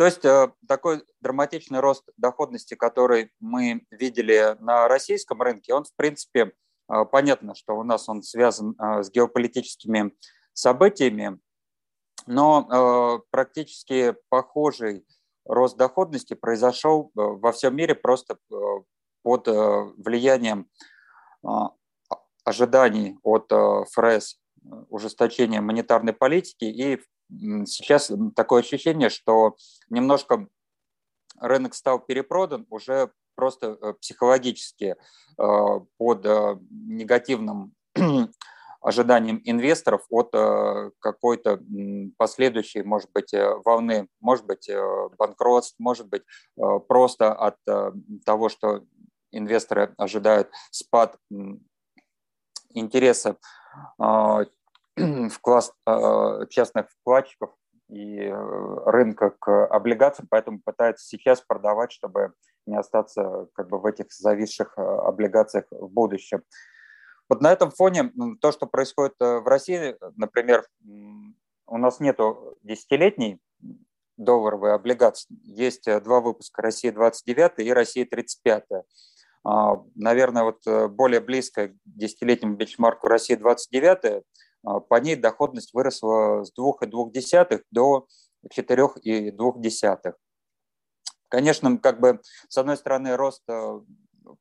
То есть э, такой драматичный рост доходности, который мы видели на российском рынке, он, в принципе, э, понятно, что у нас он связан э, с геополитическими событиями, но практически похожий рост доходности произошел во всем мире просто под влиянием ожиданий от ФРС ужесточения монетарной политики и сейчас такое ощущение, что немножко рынок стал перепродан уже просто э, психологически э, под э, негативным ожиданием инвесторов от какой-то последующей, может быть, волны, может быть, банкротств, может быть, просто от того, что инвесторы ожидают спад интереса в класс а, частных вкладчиков и э, рынка к облигациям, поэтому пытаются сейчас продавать, чтобы не остаться как бы в этих зависших э, облигациях в будущем. Вот на этом фоне то, что происходит э, в России, например, у нас нету десятилетней долларовой облигации. Есть два выпуска «Россия 29» и «Россия 35». А, наверное, вот более близкая к десятилетнему бенчмарку «Россия 29» А, по ней доходность выросла с 2,2 до 4,2. Конечно, как бы, с одной стороны, рост э,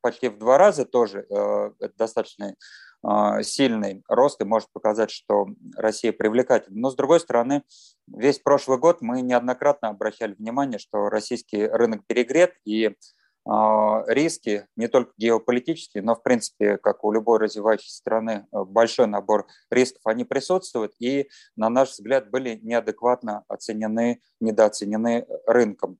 почти в два раза тоже э, это достаточно э, сильный рост и может показать, что Россия привлекательна. Но с другой стороны, весь прошлый год мы неоднократно обращали внимание, что российский рынок перегрет, и а, риски, не только геополитические, но, в принципе, как у любой развивающейся страны, э, большой набор рисков, они присутствуют и, на наш взгляд, были неадекватно оценены, недооценены рынком.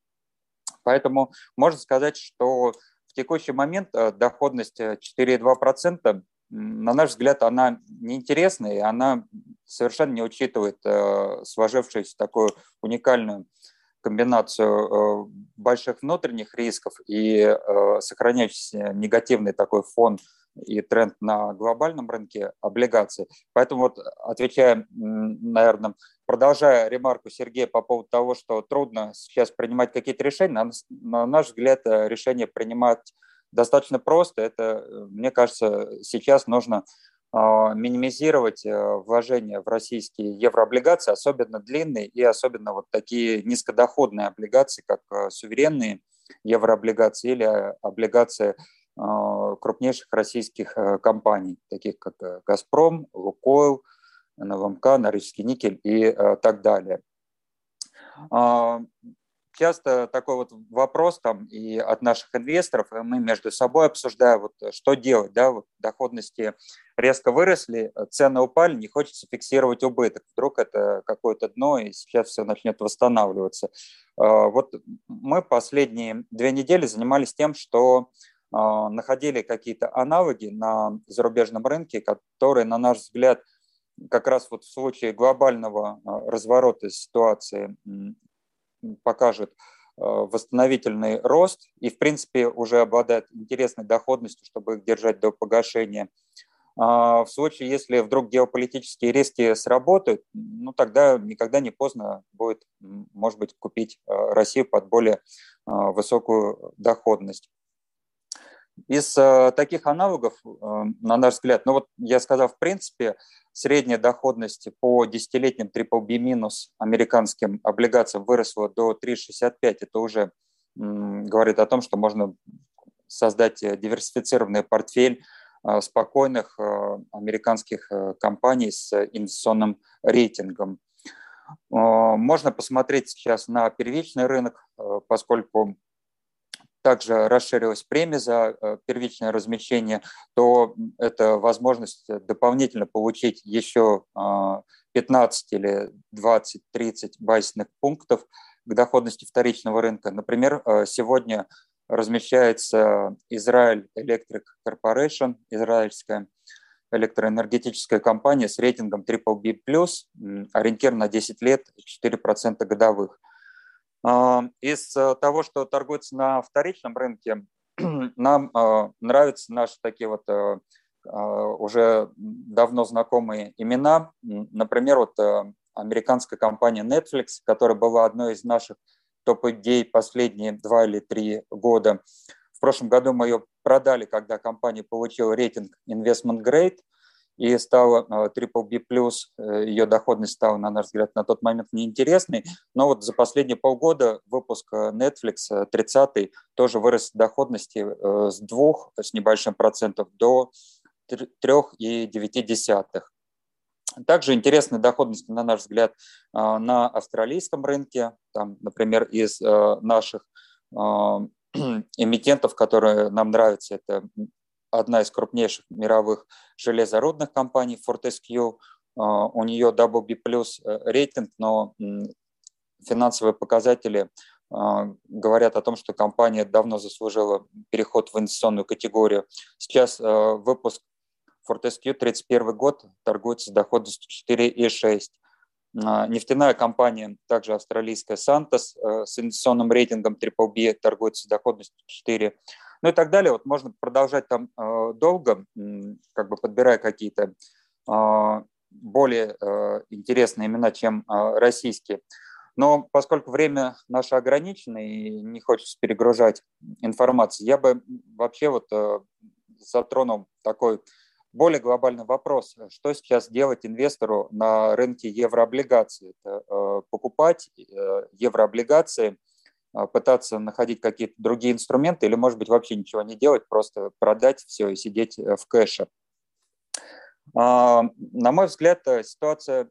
Поэтому можно сказать, что в текущий момент э, доходность 4,2%, э, на наш взгляд, она неинтересная, и она совершенно не учитывает сложившуюся такую уникальную комбинацию э, больших внутренних рисков и э, сохраняющийся негативный такой фон и тренд на глобальном рынке облигаций. Поэтому вот отвечая, наверное, продолжая ремарку Сергея по поводу того, что трудно сейчас принимать какие-то решения, на, на наш взгляд, э, решение принимать достаточно просто. Это, мне кажется, сейчас нужно минимизировать э, вложения в российские еврооблигации, особенно длинные и особенно вот такие низкодоходные облигации, как э, суверенные еврооблигации или э, облигации а, крупнейших российских компаний, таких как «Газпром», «Лукойл», НВМК, «Норильский никель» и так далее. Часто такой вот вопрос там и от наших инвесторов, и мы между собой обсуждаем, вот, что делать, да, вот доходности резко выросли, цены упали, не хочется фиксировать убыток. Вдруг это какое-то дно, и сейчас все начнет восстанавливаться. А, вот мы последние две недели занимались тем, что а, находили какие-то аналоги на зарубежном рынке, которые, на наш взгляд, как раз вот в случае глобального а, разворота ситуации покажет э, восстановительный рост и, в принципе, уже обладает интересной доходностью, чтобы их держать до погашения. А, в случае, если вдруг геополитические риски сработают, ну тогда никогда не поздно будет, может быть, купить э, Россию под более э, высокую доходность. Из таких аналогов, на наш взгляд, ну вот я сказал, в принципе, Средняя доходность по десятилетним BBB минус американским облигациям выросла до 3,65. Это уже говорит о том, что можно создать э, диверсифицированный портфель э, спокойных э, американских компаний с инвестиционным рейтингом. Можно посмотреть сейчас на первичный рынок, поскольку также расширилась премия за э, первичное размещение, то это возможность дополнительно получить еще 15 а, или 20-30 базисных пунктов к доходности вторичного рынка. Например, э, сегодня размещается Израиль Electric Corporation, израильская электроэнергетическая компания с рейтингом BBB+, ориентир на 10 лет, 4% годовых. А, из того, что торгуется на вторичном рынке, нам нравятся наши такие вот уже давно знакомые имена. Например, вот американская компания Netflix, которая была одной из наших топ-идей последние два или три года. В прошлом году мы ее продали, когда компания получила рейтинг Investment Grade и стала Triple B+, ее доходность стала, на наш взгляд, на тот момент неинтересной. Но вот за последние полгода выпуск Netflix 30 тоже вырос доходности э, с 2 с небольшим процентов до 3,9. Также интересная доходность, на наш взгляд, на австралийском рынке. Там, например, из э, наших эмитентов, которые нам нравятся, это одна из крупнейших мировых железорудных компаний Fortescue. А, у нее WB э, рейтинг, но финансовые показатели говорят о том, что компания давно заслужила переход в инвестиционную категорию. Сейчас э, выпуск Fortescue 31 год торгуется с доходностью 4,6. А, нефтяная компания, также австралийская Santos э, с инвестиционным рейтингом BBB торгуется с доходностью 4. Ну и так далее. Вот можно продолжать там э, долго, как бы подбирая какие-то а, более э, интересные имена, чем а, российские. Но поскольку время наше ограничено и не хочется перегружать информацию, я бы вообще вот затронул такой более глобальный вопрос, что сейчас делать инвестору на рынке еврооблигаций? Э, покупать э, еврооблигации, э, пытаться находить какие-то другие инструменты или, может быть, вообще ничего не делать, просто продать все и сидеть в кэше. А, на мой взгляд, ситуация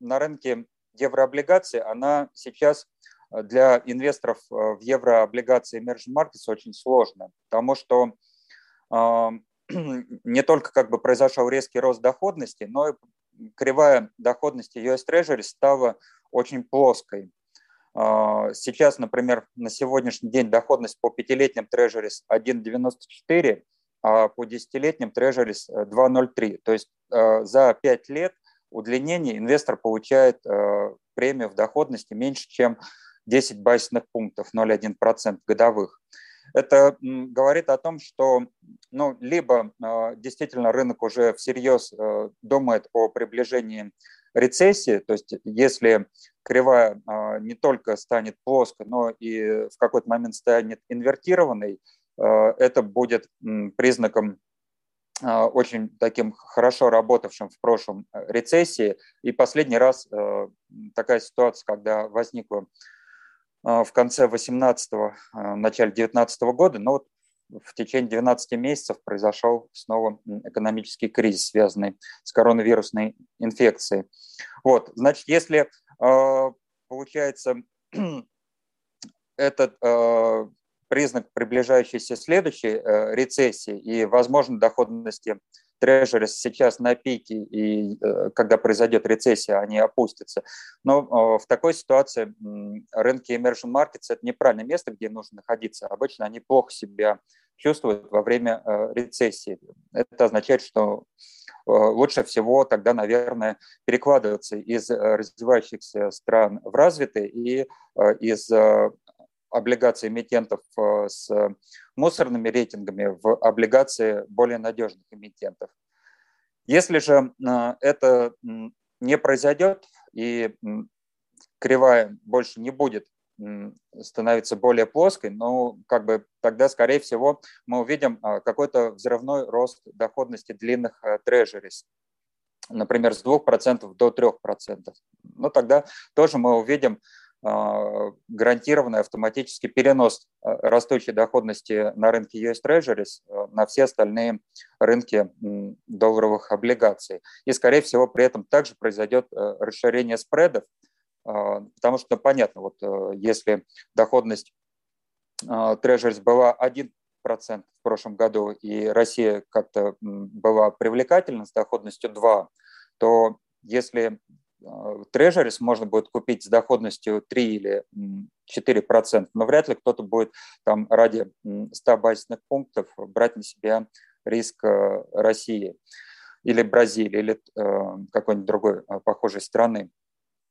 на рынке еврооблигаций, она сейчас для инвесторов в еврооблигации Emerging Markets очень сложная, потому что не только как бы произошел резкий рост доходности, но и кривая доходности US Treasury стала очень плоской. А, сейчас, например, на сегодняшний день доходность по пятилетним Treasuries 1,94, а по десятилетним Treasuries 2,03. То есть а, за 5 лет удлинения инвестор получает а, премию в доходности меньше, чем 10 базисных пунктов, 0,1% годовых. Это говорит о том, что ну, либо действительно рынок уже всерьез э, думает о приближении рецессии, то есть если кривая а, не только станет плоской, но и в какой-то момент станет инвертированной, э, это будет признаком а, очень таким хорошо работавшим в прошлом э, рецессии. И последний раз такая ситуация, когда возникла а, в конце 18-го, а, начале 19 -го года, но вот в течение 12 месяцев произошел снова экономический кризис, связанный с коронавирусной инфекцией. Вот, значит, если а, получается этот признак приближающейся следующей э, рецессии и, возможно, доходности трежерис сейчас на пике, и э, когда произойдет рецессия, они опустятся. Но э, в такой ситуации рынки emerging markets – это неправильное место, где нужно находиться. Обычно они плохо себя чувствуют во время э, рецессии. Это означает, что лучше всего тогда, наверное, перекладываться из развивающихся стран в развитые и из облигаций эмитентов э, с мусорными рейтингами в облигации более надежных эмитентов. Если же э, это не произойдет и кривая больше не будет становиться более плоской, ну, как бы тогда, скорее всего, мы увидим э, какой-то взрывной рост доходности длинных трежерис, например, с 2% до 3%. Ну, тогда тоже мы увидим гарантированный автоматический перенос а, растущей доходности на рынке US Treasuries а, на все остальные рынки долларовых облигаций. И, скорее всего, при этом также произойдет расширение спредов, потому что, понятно, вот если доходность Treasuries была 1% в прошлом году, и Россия как-то была привлекательна с доходностью 2, то если трежерис можно будет купить с доходностью 3 или 4 процента, но вряд ли кто-то будет там ради 100 базисных пунктов брать на себя риск э, России. или Бразилии, или какой-нибудь другой похожей страны.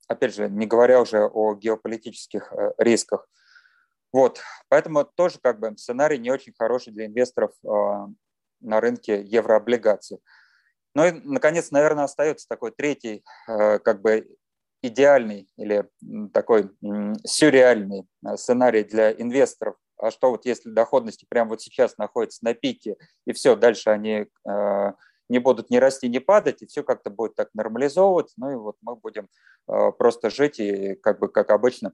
Опять же, не говоря уже о геополитических рисках. Вот, поэтому тоже как бы сценарий не очень хороший для инвесторов на рынке еврооблигаций. Ну и, наконец, наверное, остается такой третий, как бы идеальный или такой сюрреальный сценарий для инвесторов. А что вот если доходности прямо вот сейчас находятся на пике, и все, дальше они не будут ни расти, ни падать, и все как-то будет так нормализовываться, ну и вот мы будем просто жить и как бы, как обычно,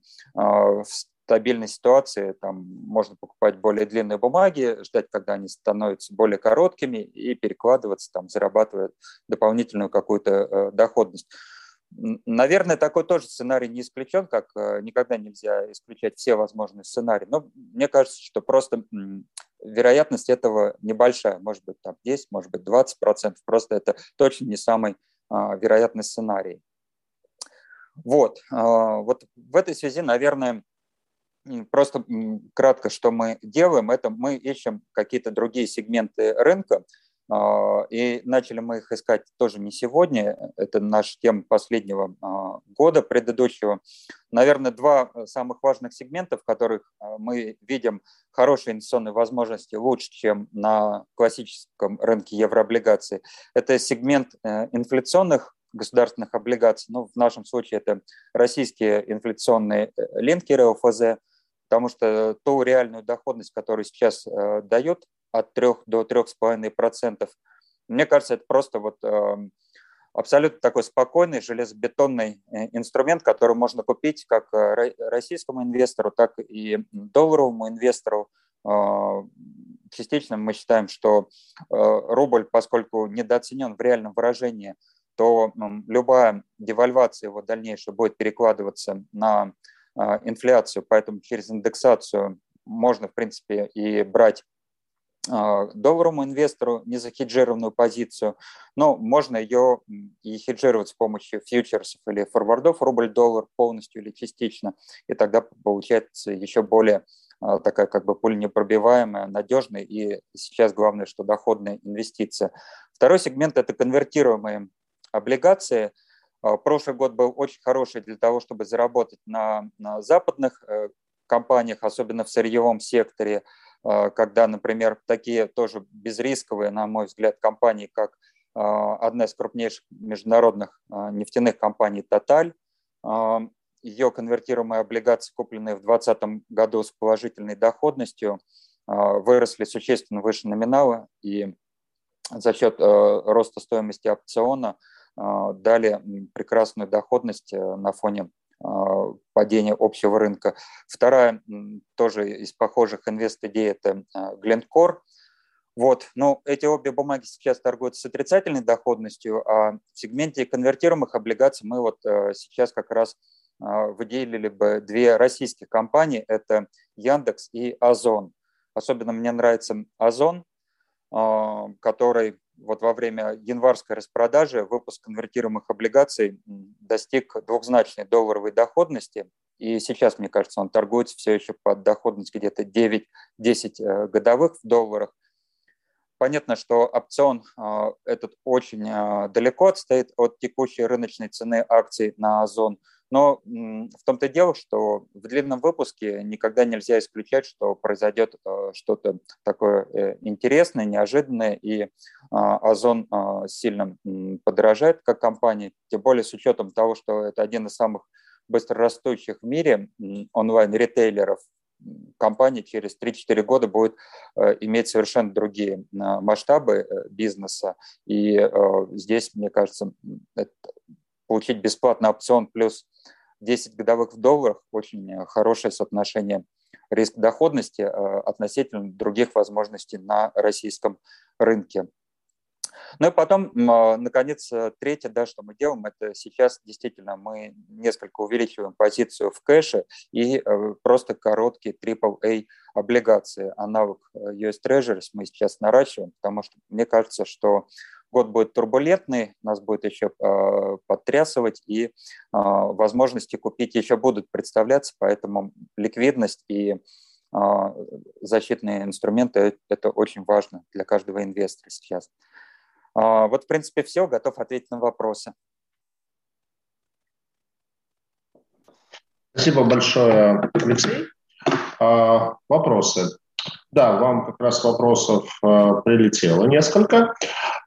стабильной ситуации там можно покупать более длинные бумаги, ждать, когда они становятся более короткими и перекладываться, там, зарабатывая дополнительную какую-то э, доходность. Наверное, такой тоже сценарий не исключен, как э, никогда нельзя исключать все возможные сценарии. Но мне кажется, что просто вероятность этого небольшая, может быть там 10, может быть 20 процентов, просто это точно не самый а, вероятный сценарий. Вот, а, вот в этой связи, наверное, Просто кратко, что мы делаем, это мы ищем какие-то другие сегменты рынка, а, и начали мы их искать тоже не сегодня, это наша тема последнего а, года предыдущего. Наверное, два самых важных сегмента, в которых а, мы видим хорошие инвестиционные возможности лучше, чем на классическом рынке еврооблигаций. Это сегмент э, инфляционных государственных облигаций, ну, в нашем случае это российские инфляционные э, линкеры ОФЗ – потому что ту реальную доходность, которую сейчас э, дает от 3 до 3,5%, мне кажется, это просто вот э, абсолютно такой спокойный железобетонный э, инструмент, который можно купить как э, российскому инвестору, так и долларовому инвестору. Э, частично мы считаем, что рубль, поскольку недооценен в реальном выражении, то любая девальвация его дальнейшая будет перекладываться на инфляцию, поэтому через индексацию можно, в принципе, и брать а, долларовому инвестору незахеджированную позицию, но можно ее и хеджировать с помощью фьючерсов или форвардов рубль-доллар полностью или частично, и тогда получается еще более а, такая как бы пуль непробиваемая, надежная и сейчас главное, что доходная инвестиция. Второй сегмент – это конвертируемые облигации – а, прошлый год был очень хороший для того, чтобы заработать на, на западных э, компаниях, особенно в сырьевом секторе, а, когда, например, такие тоже безрисковые, на мой взгляд, компании, как а, одна из крупнейших международных нефтяных компаний «Тоталь», ее конвертируемые облигации, купленные в 2020 году с положительной доходностью, выросли существенно выше номинала, и за счет э, роста стоимости опциона – а, дали прекрасную доходность э, на фоне а, падения общего рынка. Вторая тоже из похожих инвест-идей – это Glencore. Вот. Но эти обе бумаги сейчас торгуются с отрицательной доходностью, а в сегменте конвертируемых облигаций мы вот э, сейчас как раз а, выделили бы две российских компании – это Яндекс и Озон. Особенно мне нравится Озон, который вот во время январской распродажи выпуск конвертируемых облигаций достиг двухзначной долларовой доходности, и сейчас, мне кажется, он торгуется все еще под доходность где-то 9-10 э, годовых в долларах. Понятно, что опцион э, этот очень э, далеко отстоит от текущей рыночной цены акций на Озон – но в том-то дело, что в длинном выпуске никогда нельзя исключать, что произойдет э, что-то такое э, интересное, неожиданное, и а, Озон а, сильно подорожает как компания, тем более с учетом того, что это один из самых быстрорастущих в мире онлайн-ритейлеров, компания через 3-4 года будет э, иметь совершенно другие масштабы бизнеса. И здесь, мне кажется, получить бесплатный опцион плюс 10 годовых в долларах очень э, хорошее соотношение риск-доходности э, относительно других возможностей на российском рынке. Ну и потом, э, наконец, третье, да, что мы делаем, это сейчас действительно мы несколько увеличиваем позицию в кэше и просто короткие AAA облигации, аналог US Treasuries мы сейчас наращиваем, потому что мне кажется, что год будет турбулентный, нас будет еще э, подтрясывать, и э, возможности купить еще будут представляться, поэтому ликвидность и э, защитные инструменты – это очень важно для каждого инвестора сейчас. Вот, в принципе, все. Готов ответить на вопросы. Спасибо большое, Алексей. Вопросы? Да, вам как раз вопросов прилетело несколько.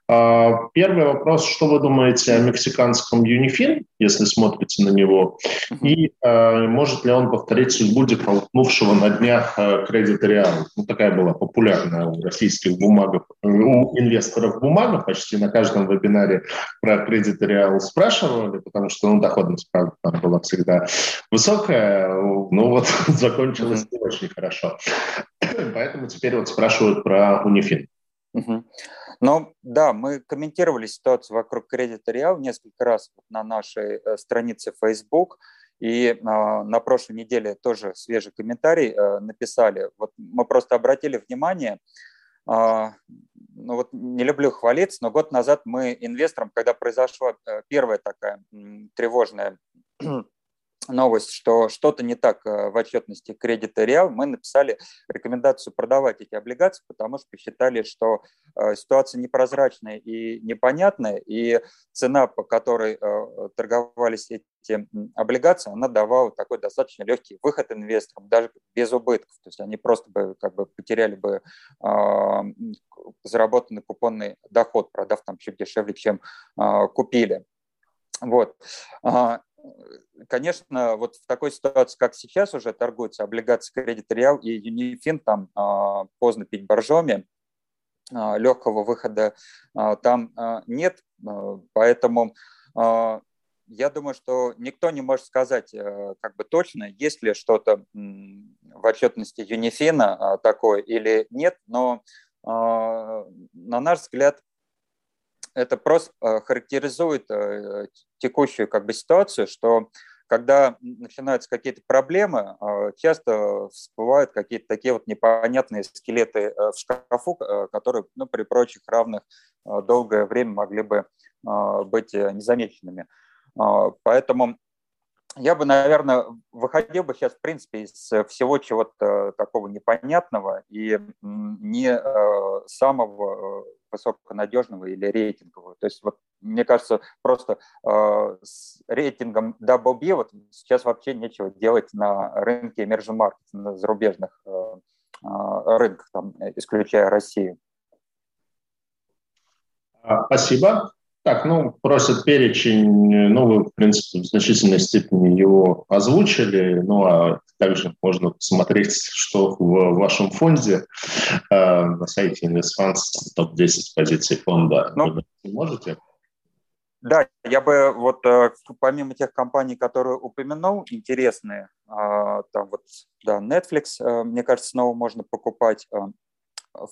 А, первый вопрос, что вы думаете о мексиканском Юнифин, если смотрите на него, и э, может ли он повторить судьбу дефолтнувшего на днях э, Credit Real? Ну, такая была популярная у российских бумагов, у инвесторов бумага, почти на каждом вебинаре про Credit Real спрашивали, потому что ну, доходность, правда, там была всегда высокая, ну вот закончилось не очень хорошо. Поэтому теперь вот спрашивают про Унифин. Ну да, мы комментировали ситуацию вокруг Credit Real несколько раз на нашей э, странице Facebook. И э, на прошлой неделе тоже свежий комментарий э, написали. Вот мы просто обратили внимание, э, ну вот не люблю хвалиться, но год назад мы инвесторам, когда произошла э, первая такая тревожная новость, что что-то не так э, в отчетности кредита Реал, мы написали рекомендацию продавать эти облигации, потому что считали, что э, ситуация непрозрачная и непонятная, и цена, по которой э, торговались эти облигации, она давала такой достаточно легкий выход инвесторам, даже без убытков. То есть они просто бы как бы потеряли бы заработанный купонный доход, продав там чуть дешевле, чем купили. Вот конечно, вот в такой ситуации, как сейчас уже торгуются облигации Credit Real и Unifin, там а, поздно пить боржоми, а, легкого выхода а, там нет, поэтому я думаю, что никто не может сказать как бы точно, есть ли что-то в отчетности Юнифина такое или нет, но на наш взгляд это просто характеризует текущую как бы ситуацию, что когда начинаются какие-то проблемы, э, часто всплывают какие-то такие вот непонятные скелеты в шкафу, которые ну, при прочих равных долгое время могли бы быть незамеченными. Поэтому я бы, наверное, выходил бы сейчас, в принципе, из всего чего-то такого непонятного и не самого высоконадежного или рейтингового. То есть вот мне кажется, просто э, с рейтингом Double B вот сейчас вообще нечего делать на рынке emerging markets, на зарубежных э, э, рынках, там, исключая Россию. А, спасибо. Так, ну, просят перечень, ну, вы, в принципе, в значительной степени его озвучили, ну, а также можно посмотреть, что в вашем фонде э, на сайте InvestFunds топ-10 позиций фонда. Ну, вы можете? Да, я бы вот э, помимо тех компаний, которые упомянул, интересные, э, там вот, да, Netflix, э, мне кажется, снова можно покупать,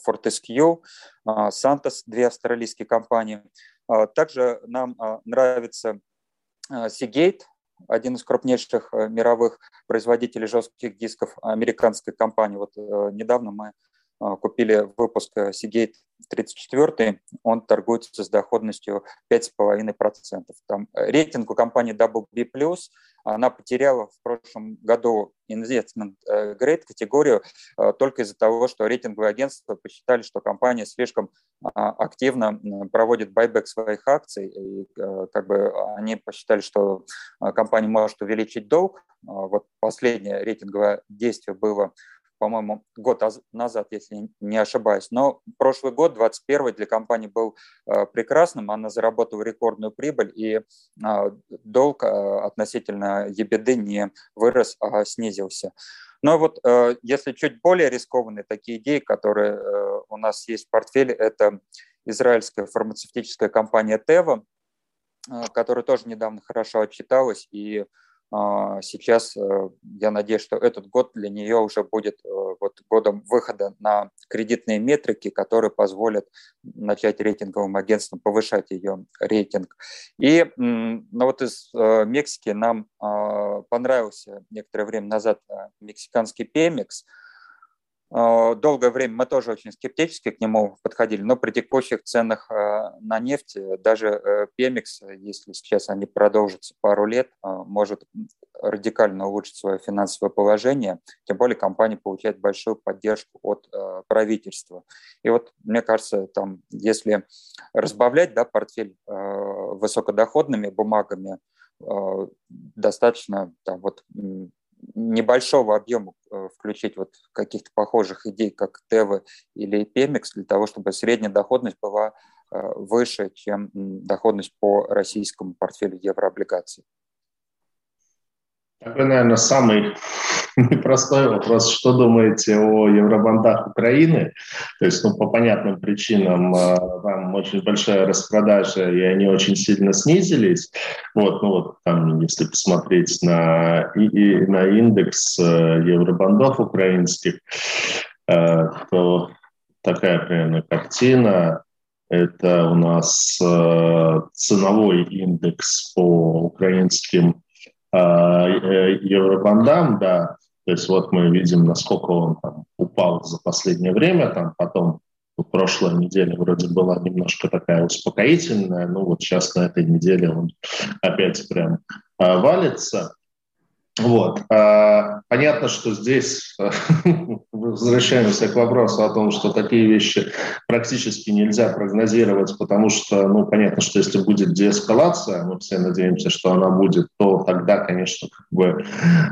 Fortescue, Santos, две австралийские компании – также нам а, нравится а, Seagate, один из крупнейших мировых производителей жестких дисков американской компании. Вот недавно мы купили выпуск Seagate 34, он торгуется с доходностью 5,5%. Там рейтинг у компании WB+, она потеряла в прошлом году investment э, grade категорию э, только из-за того, что рейтинговые агентства посчитали, что компания слишком а, активно проводит байбек своих акций, и э, как бы они посчитали, что компания может увеличить долг. Вот последнее рейтинговое действие было по-моему, год назад, если не ошибаюсь. Но прошлый год, 2021, для компании был э, прекрасным. Она заработала рекордную прибыль, и э, долг э, относительно ебеды не вырос, а снизился. Но вот если чуть более рискованные такие идеи, которые у нас есть в портфеле, это израильская фармацевтическая компания Teva, которая тоже недавно хорошо отчиталась и а, сейчас э, я надеюсь, что этот год для нее уже будет э, вот годом выхода на кредитные метрики, которые позволят начать рейтинговым агентством повышать ее рейтинг. И ну вот из э, Мексики нам а, понравился некоторое время назад мексиканский Pemex. Э, долгое время мы тоже очень скептически к нему подходили, но при текущих ценах э, на нефть, даже Пемикс, если сейчас они продолжатся пару лет, может радикально улучшить свое финансовое положение, тем более компания получает большую поддержку от правительства. И вот, мне кажется, там, если разбавлять да, портфель высокодоходными бумагами, достаточно там, вот, небольшого объема э, включить вот каких-то похожих идей, как ТЭВы или Пемикс, для того, чтобы средняя доходность была э, выше, чем доходность по российскому портфелю еврооблигаций. Такой, наверное, самый непростой вопрос. Что думаете о евробандах Украины? То есть, ну, по понятным причинам, э, там очень большая распродажа, и они очень сильно снизились. Вот, ну вот там, если посмотреть на, и, и, на индекс э, евробандов украинских, э, то такая примерно картина. Это у нас ценовой индекс по украинским евробандам, да, то есть вот мы видим, насколько он там упал за последнее время, там потом прошлая неделя вроде была немножко такая успокоительная, ну вот сейчас на этой неделе он опять прям а, валится. Вот. А, понятно, что здесь возвращаемся к вопросу о том, что такие вещи практически нельзя прогнозировать, потому что, ну, понятно, что если будет деэскалация, мы все надеемся, что она будет, то тогда, конечно, как бы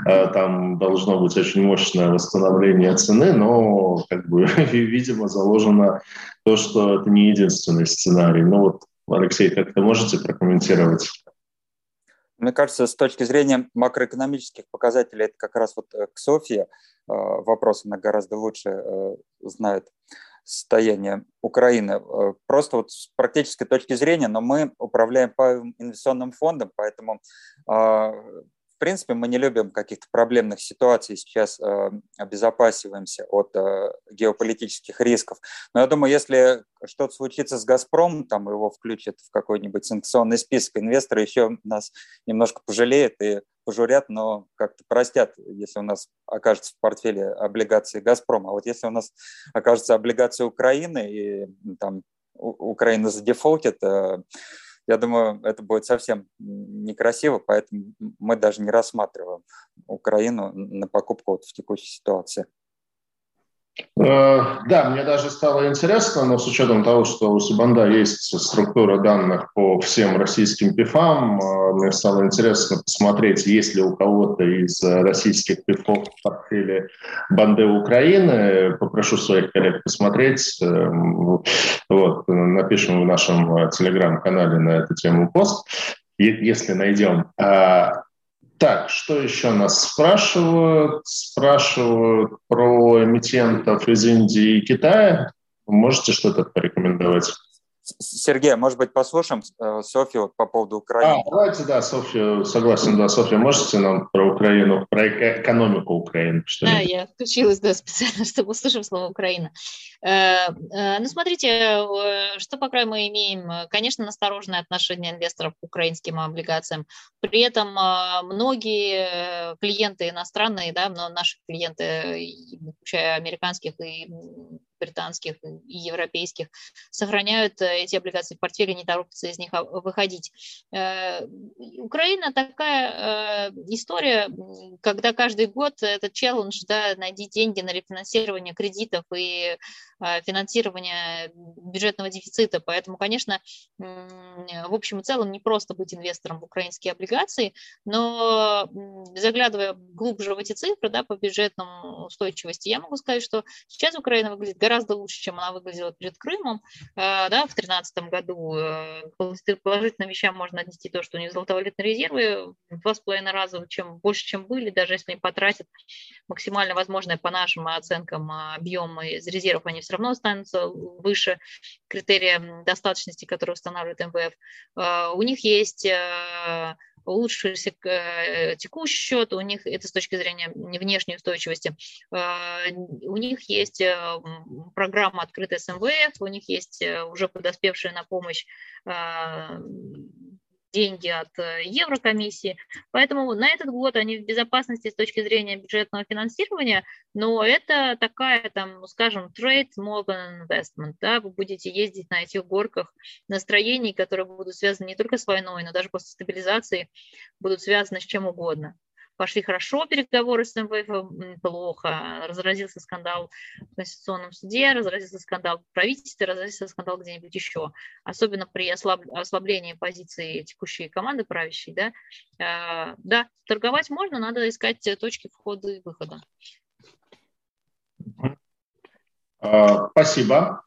а, там должно быть очень мощное восстановление цены, но, как бы, видимо, заложено то, что это не единственный сценарий. Ну вот, Алексей, как-то можете прокомментировать? Мне кажется, с точки зрения макроэкономических показателей, это как раз вот э, к Софии э, вопрос, она гораздо лучше э, знает состояние Украины. Просто вот с практической точки зрения, но мы управляем по инвестиционным фондом, поэтому принципе, мы не любим каких-то проблемных ситуаций, сейчас э, обезопасиваемся от э, геополитических рисков. Но я думаю, если что-то случится с «Газпромом», там его включат в какой-нибудь санкционный список, инвесторы еще нас немножко пожалеют и пожурят, но как-то простят, если у нас окажется в портфеле облигации «Газпрома». А вот если у нас окажется облигация Украины, и там Украина задефолтит, э, я думаю, это будет совсем некрасиво, поэтому мы даже не рассматриваем Украину на покупку вот в текущей ситуации. Э, да, мне даже стало интересно, но с учетом того, что у Сибанда есть структура данных по всем российским ПИФам, э, мне стало интересно посмотреть, есть ли у кого-то из российских ПИФов в портфеле банды Украины. Попрошу своих коллег посмотреть. Эм, вот, напишем в нашем телеграм-канале на эту тему пост, если найдем. Так, что еще нас спрашивают? Спрашивают про эмитентов из Индии и Китая. Можете что-то порекомендовать? Сергей, может быть, послушаем э, Софию по поводу Украины? А, давайте, да, София, согласен, да, София, можете нам про Украину, про экономику Украины? Что да, я включилась, да, специально, чтобы услышать слово Украина. Э, э, ну, смотрите, что пока мы имеем, конечно, настороженное отношение инвесторов к украинским облигациям. При этом многие клиенты иностранные, да, но наши клиенты, включая американских и британских и европейских, сохраняют э, эти облигации в портфеле, не торопятся из них а, выходить. Э, Украина такая э, история, когда каждый год этот челлендж, да, найди деньги на рефинансирование кредитов и финансирование бюджетного дефицита. Поэтому, конечно, в общем и целом не просто быть инвестором в украинские облигации, но заглядывая глубже в эти цифры да, по бюджетной устойчивости, я могу сказать, что сейчас Украина выглядит гораздо лучше, чем она выглядела перед Крымом. Э, да, в 2013 году э, положительным вещам можно отнести то, что у них золотовалютные резервы в два с половиной раза чем, больше, чем были, даже если они потратят максимально возможное по нашим оценкам объем из резервов, они все равно останутся выше критерия достаточности, который устанавливает МВФ. Э, у них есть улучшился э, текущий счет, у них это с точки зрения внешней устойчивости. Э, у них есть э, программа открытая с МВФ, у них есть уже подоспевшая на помощь деньги от э, Еврокомиссии. Поэтому на этот год они в безопасности с точки зрения бюджетного финансирования, но это такая, там, скажем, trade more than investment. Да? Вы будете ездить на этих горках настроений, которые будут связаны не только с войной, но даже после стабилизации будут связаны с чем угодно пошли хорошо переговоры с МВФ, плохо. Разразился скандал в Конституционном суде, разразился скандал в правительстве, разразился скандал где-нибудь еще. Особенно при ослаб... ослаблении позиции текущей команды правящей. Да? А, да, торговать можно, надо искать точки входа и выхода. А, спасибо.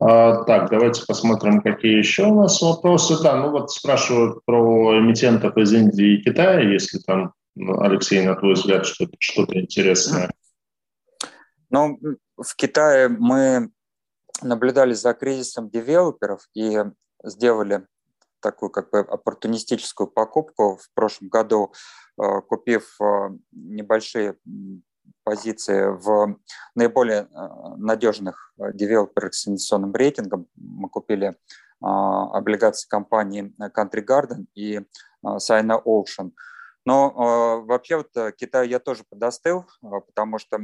А, так, давайте посмотрим, какие еще у нас вопросы. Да, ну вот спрашивают про эмитентов из Индии и Китая, если там Алексей, на твой взгляд, что-то, что-то интересное? Ну, в Китае мы наблюдали за кризисом девелоперов и сделали такую как бы оппортунистическую покупку в прошлом году, э, купив э, небольшие позиции в наиболее э, надежных девелоперах с инвестиционным рейтингом. Мы купили облигации компании Country Garden и Sino Ocean – но э, вообще вот э, Китай я тоже подостыл, э, потому что,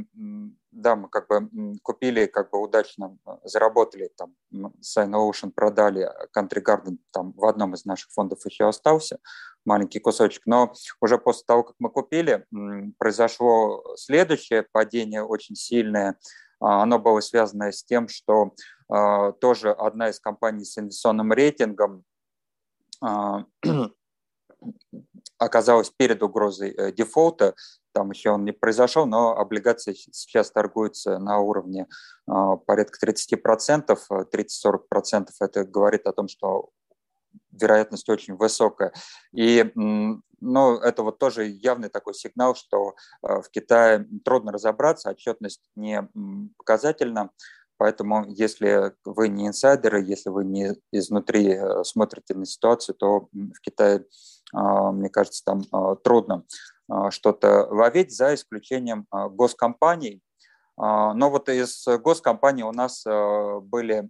да, мы как бы купили, как бы удачно э, заработали, там, Sign Ocean продали, Country Garden там в одном из наших фондов еще остался, маленький кусочек, но уже после того, как мы купили, произошло следующее падение очень сильное, а, оно было связано с тем, что э, тоже одна из компаний с инвестиционным рейтингом э, оказалась перед угрозой э, дефолта. Там еще он не произошел, но облигации сейчас торгуются на уровне а, порядка 30%, 30-40%. Это говорит о том, что вероятность очень высокая. И ну, это вот тоже явный такой сигнал, что э, в Китае трудно разобраться, отчетность не показательна. Поэтому, если вы не инсайдеры, если вы не изнутри э, смотрите на ситуацию, то в Китае мне кажется, там а, трудно а, что-то ловить, за исключением госкомпаний. Но вот из госкомпаний у нас были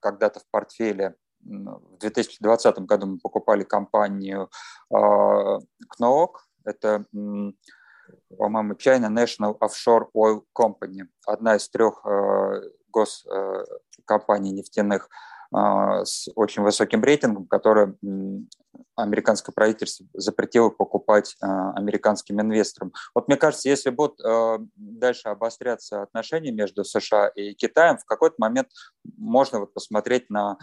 когда-то в портфеле в 2020 году мы покупали компанию КНООК, это, по-моему, China National Offshore Oil Company, одна из трех госкомпаний нефтяных с очень высоким рейтингом, которая американское правительство запретило покупать э, американским инвесторам. Вот мне кажется, если будут э, дальше обостряться отношения между США и Китаем, в какой-то момент можно вот посмотреть на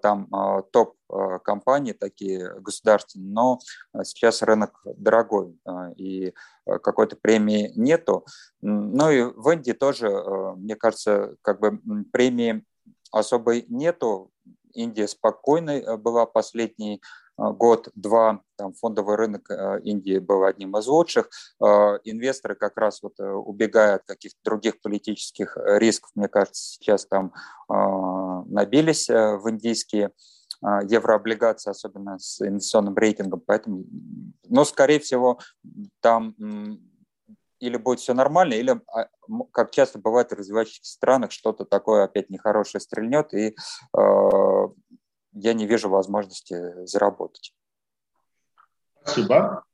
там топ компании такие государственные, но сейчас рынок дорогой и какой-то премии нету. Ну и в Индии тоже, мне кажется, как бы премии особой нету. Индия спокойной была последние а, год-два там, фондовый рынок э, Индии был одним из лучших. Инвесторы как раз вот э, убегая от каких-то других политических э, рисков, мне кажется, сейчас там набились в индийские еврооблигации, особенно с инвестиционным рейтингом. Поэтому, но, скорее всего, там или будет все нормально, или, как часто бывает в развивающихся странах, что-то такое опять нехорошее стрельнет, и я не вижу возможности заработать. Спасибо.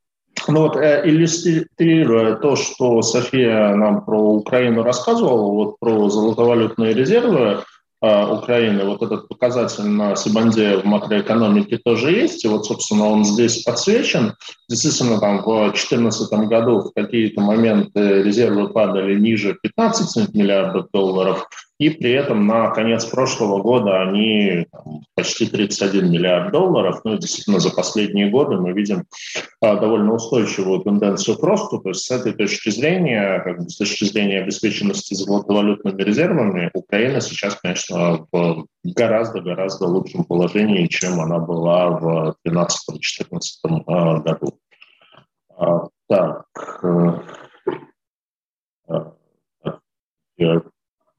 Ну вот, э, иллюстрируя то, что София нам про Украину рассказывала, вот про золотовалютные резервы э, Украины, вот этот показатель на Сибанде в макроэкономике тоже есть, и вот, собственно, он здесь подсвечен. Действительно, там в 2014 году в какие-то моменты резервы падали ниже 15 миллиардов долларов, и при этом на конец прошлого года они там, почти 31 миллиард долларов. Ну действительно за последние годы мы видим а, довольно устойчивую тенденцию к росту. То есть с этой точки зрения, как бы с точки зрения обеспеченности золотовалютными резервами, Украина сейчас, конечно, в гораздо-гораздо лучшем положении, чем она была в 2013-2014 а, году. А, так. Э, э,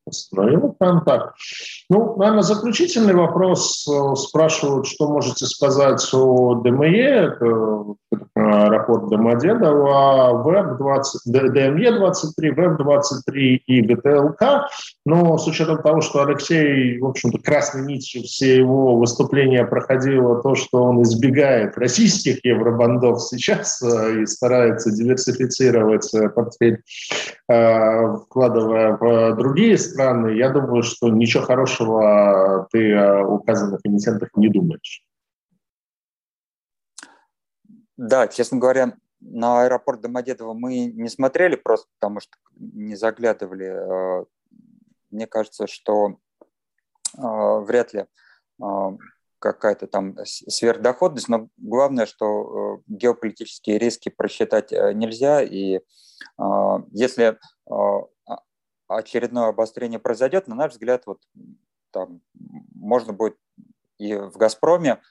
Остановил прям так. Ну, наверное, заключительный вопрос. Э, спрашивают, что можете сказать о ДМЕ, это аэропорт Домодедово, ВЭБ-20, ДМЕ-23, ВЭБ-23 и ГТЛК. Но с учетом того, что Алексей, в общем-то, красной нитью все его выступления проходило то, что он избегает российских евробандов сейчас э, и старается диверсифицировать э, портфель, э, вкладывая в другие страны, я думаю, что ничего хорошего ты о указанных эмитентах не думаешь. Да, честно говоря, на аэропорт Домодедово мы не смотрели просто потому, что не заглядывали мне кажется, что э, вряд ли э, какая-то там сверхдоходность, но главное, что э, геополитические риски просчитать э, нельзя, и э, если очередное обострение произойдет, на наш взгляд, вот там можно будет и в «Газпроме»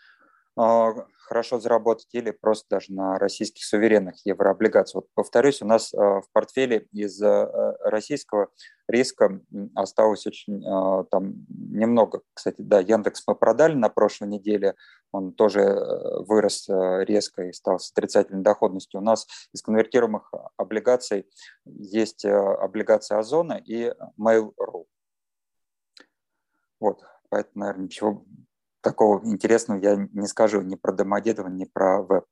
хорошо заработать или просто даже на российских суверенных еврооблигациях. Вот повторюсь, у нас в портфеле из российского риска осталось очень там немного. Кстати, да, Яндекс мы продали на прошлой неделе, он тоже э, вырос э, резко и стал с отрицательной доходностью. У нас из конвертируемых облигаций есть э, облигации Озона и Mail.ru. Вот, поэтому, наверное, ничего такого интересного я не скажу ни про Домодедово, ни про веб.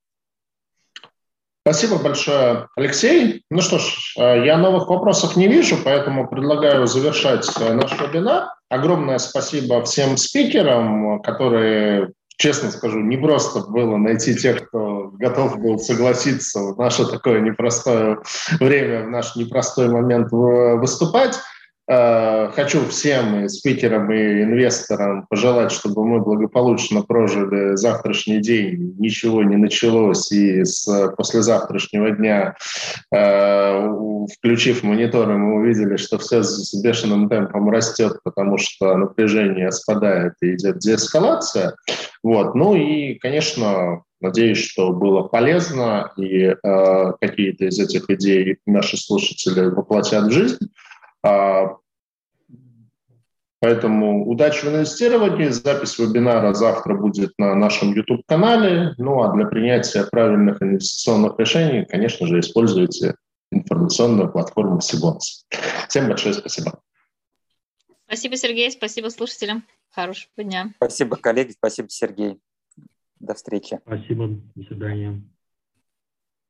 Спасибо большое, Алексей. Ну что ж, э, я новых вопросов не вижу, поэтому предлагаю завершать э, наш вебинар. Огромное спасибо всем спикерам, которые, честно скажу, не просто было найти тех, кто готов был согласиться в наше такое непростое время, в наш непростой момент выступать. Э, хочу всем и спикерам, и инвесторам пожелать, чтобы мы благополучно прожили завтрашний день, ничего не началось, и с послезавтрашнего дня, э, включив мониторы, мы увидели, что все с бешеным темпом растет, потому что напряжение спадает и идет деэскалация. Вот. Ну и, конечно, Надеюсь, что было полезно, и э, какие-то из этих идей наши слушатели воплотят в жизнь. А, поэтому удачи в инвестировании. Запись вебинара завтра будет на нашем YouTube-канале. Ну а для принятия правильных инвестиционных решений, конечно же, используйте информационную платформу Сибонс. Всем большое спасибо. Спасибо, Сергей. Спасибо слушателям. Хорошего дня. Спасибо, коллеги. Спасибо, Сергей. До встречи. Спасибо. До свидания.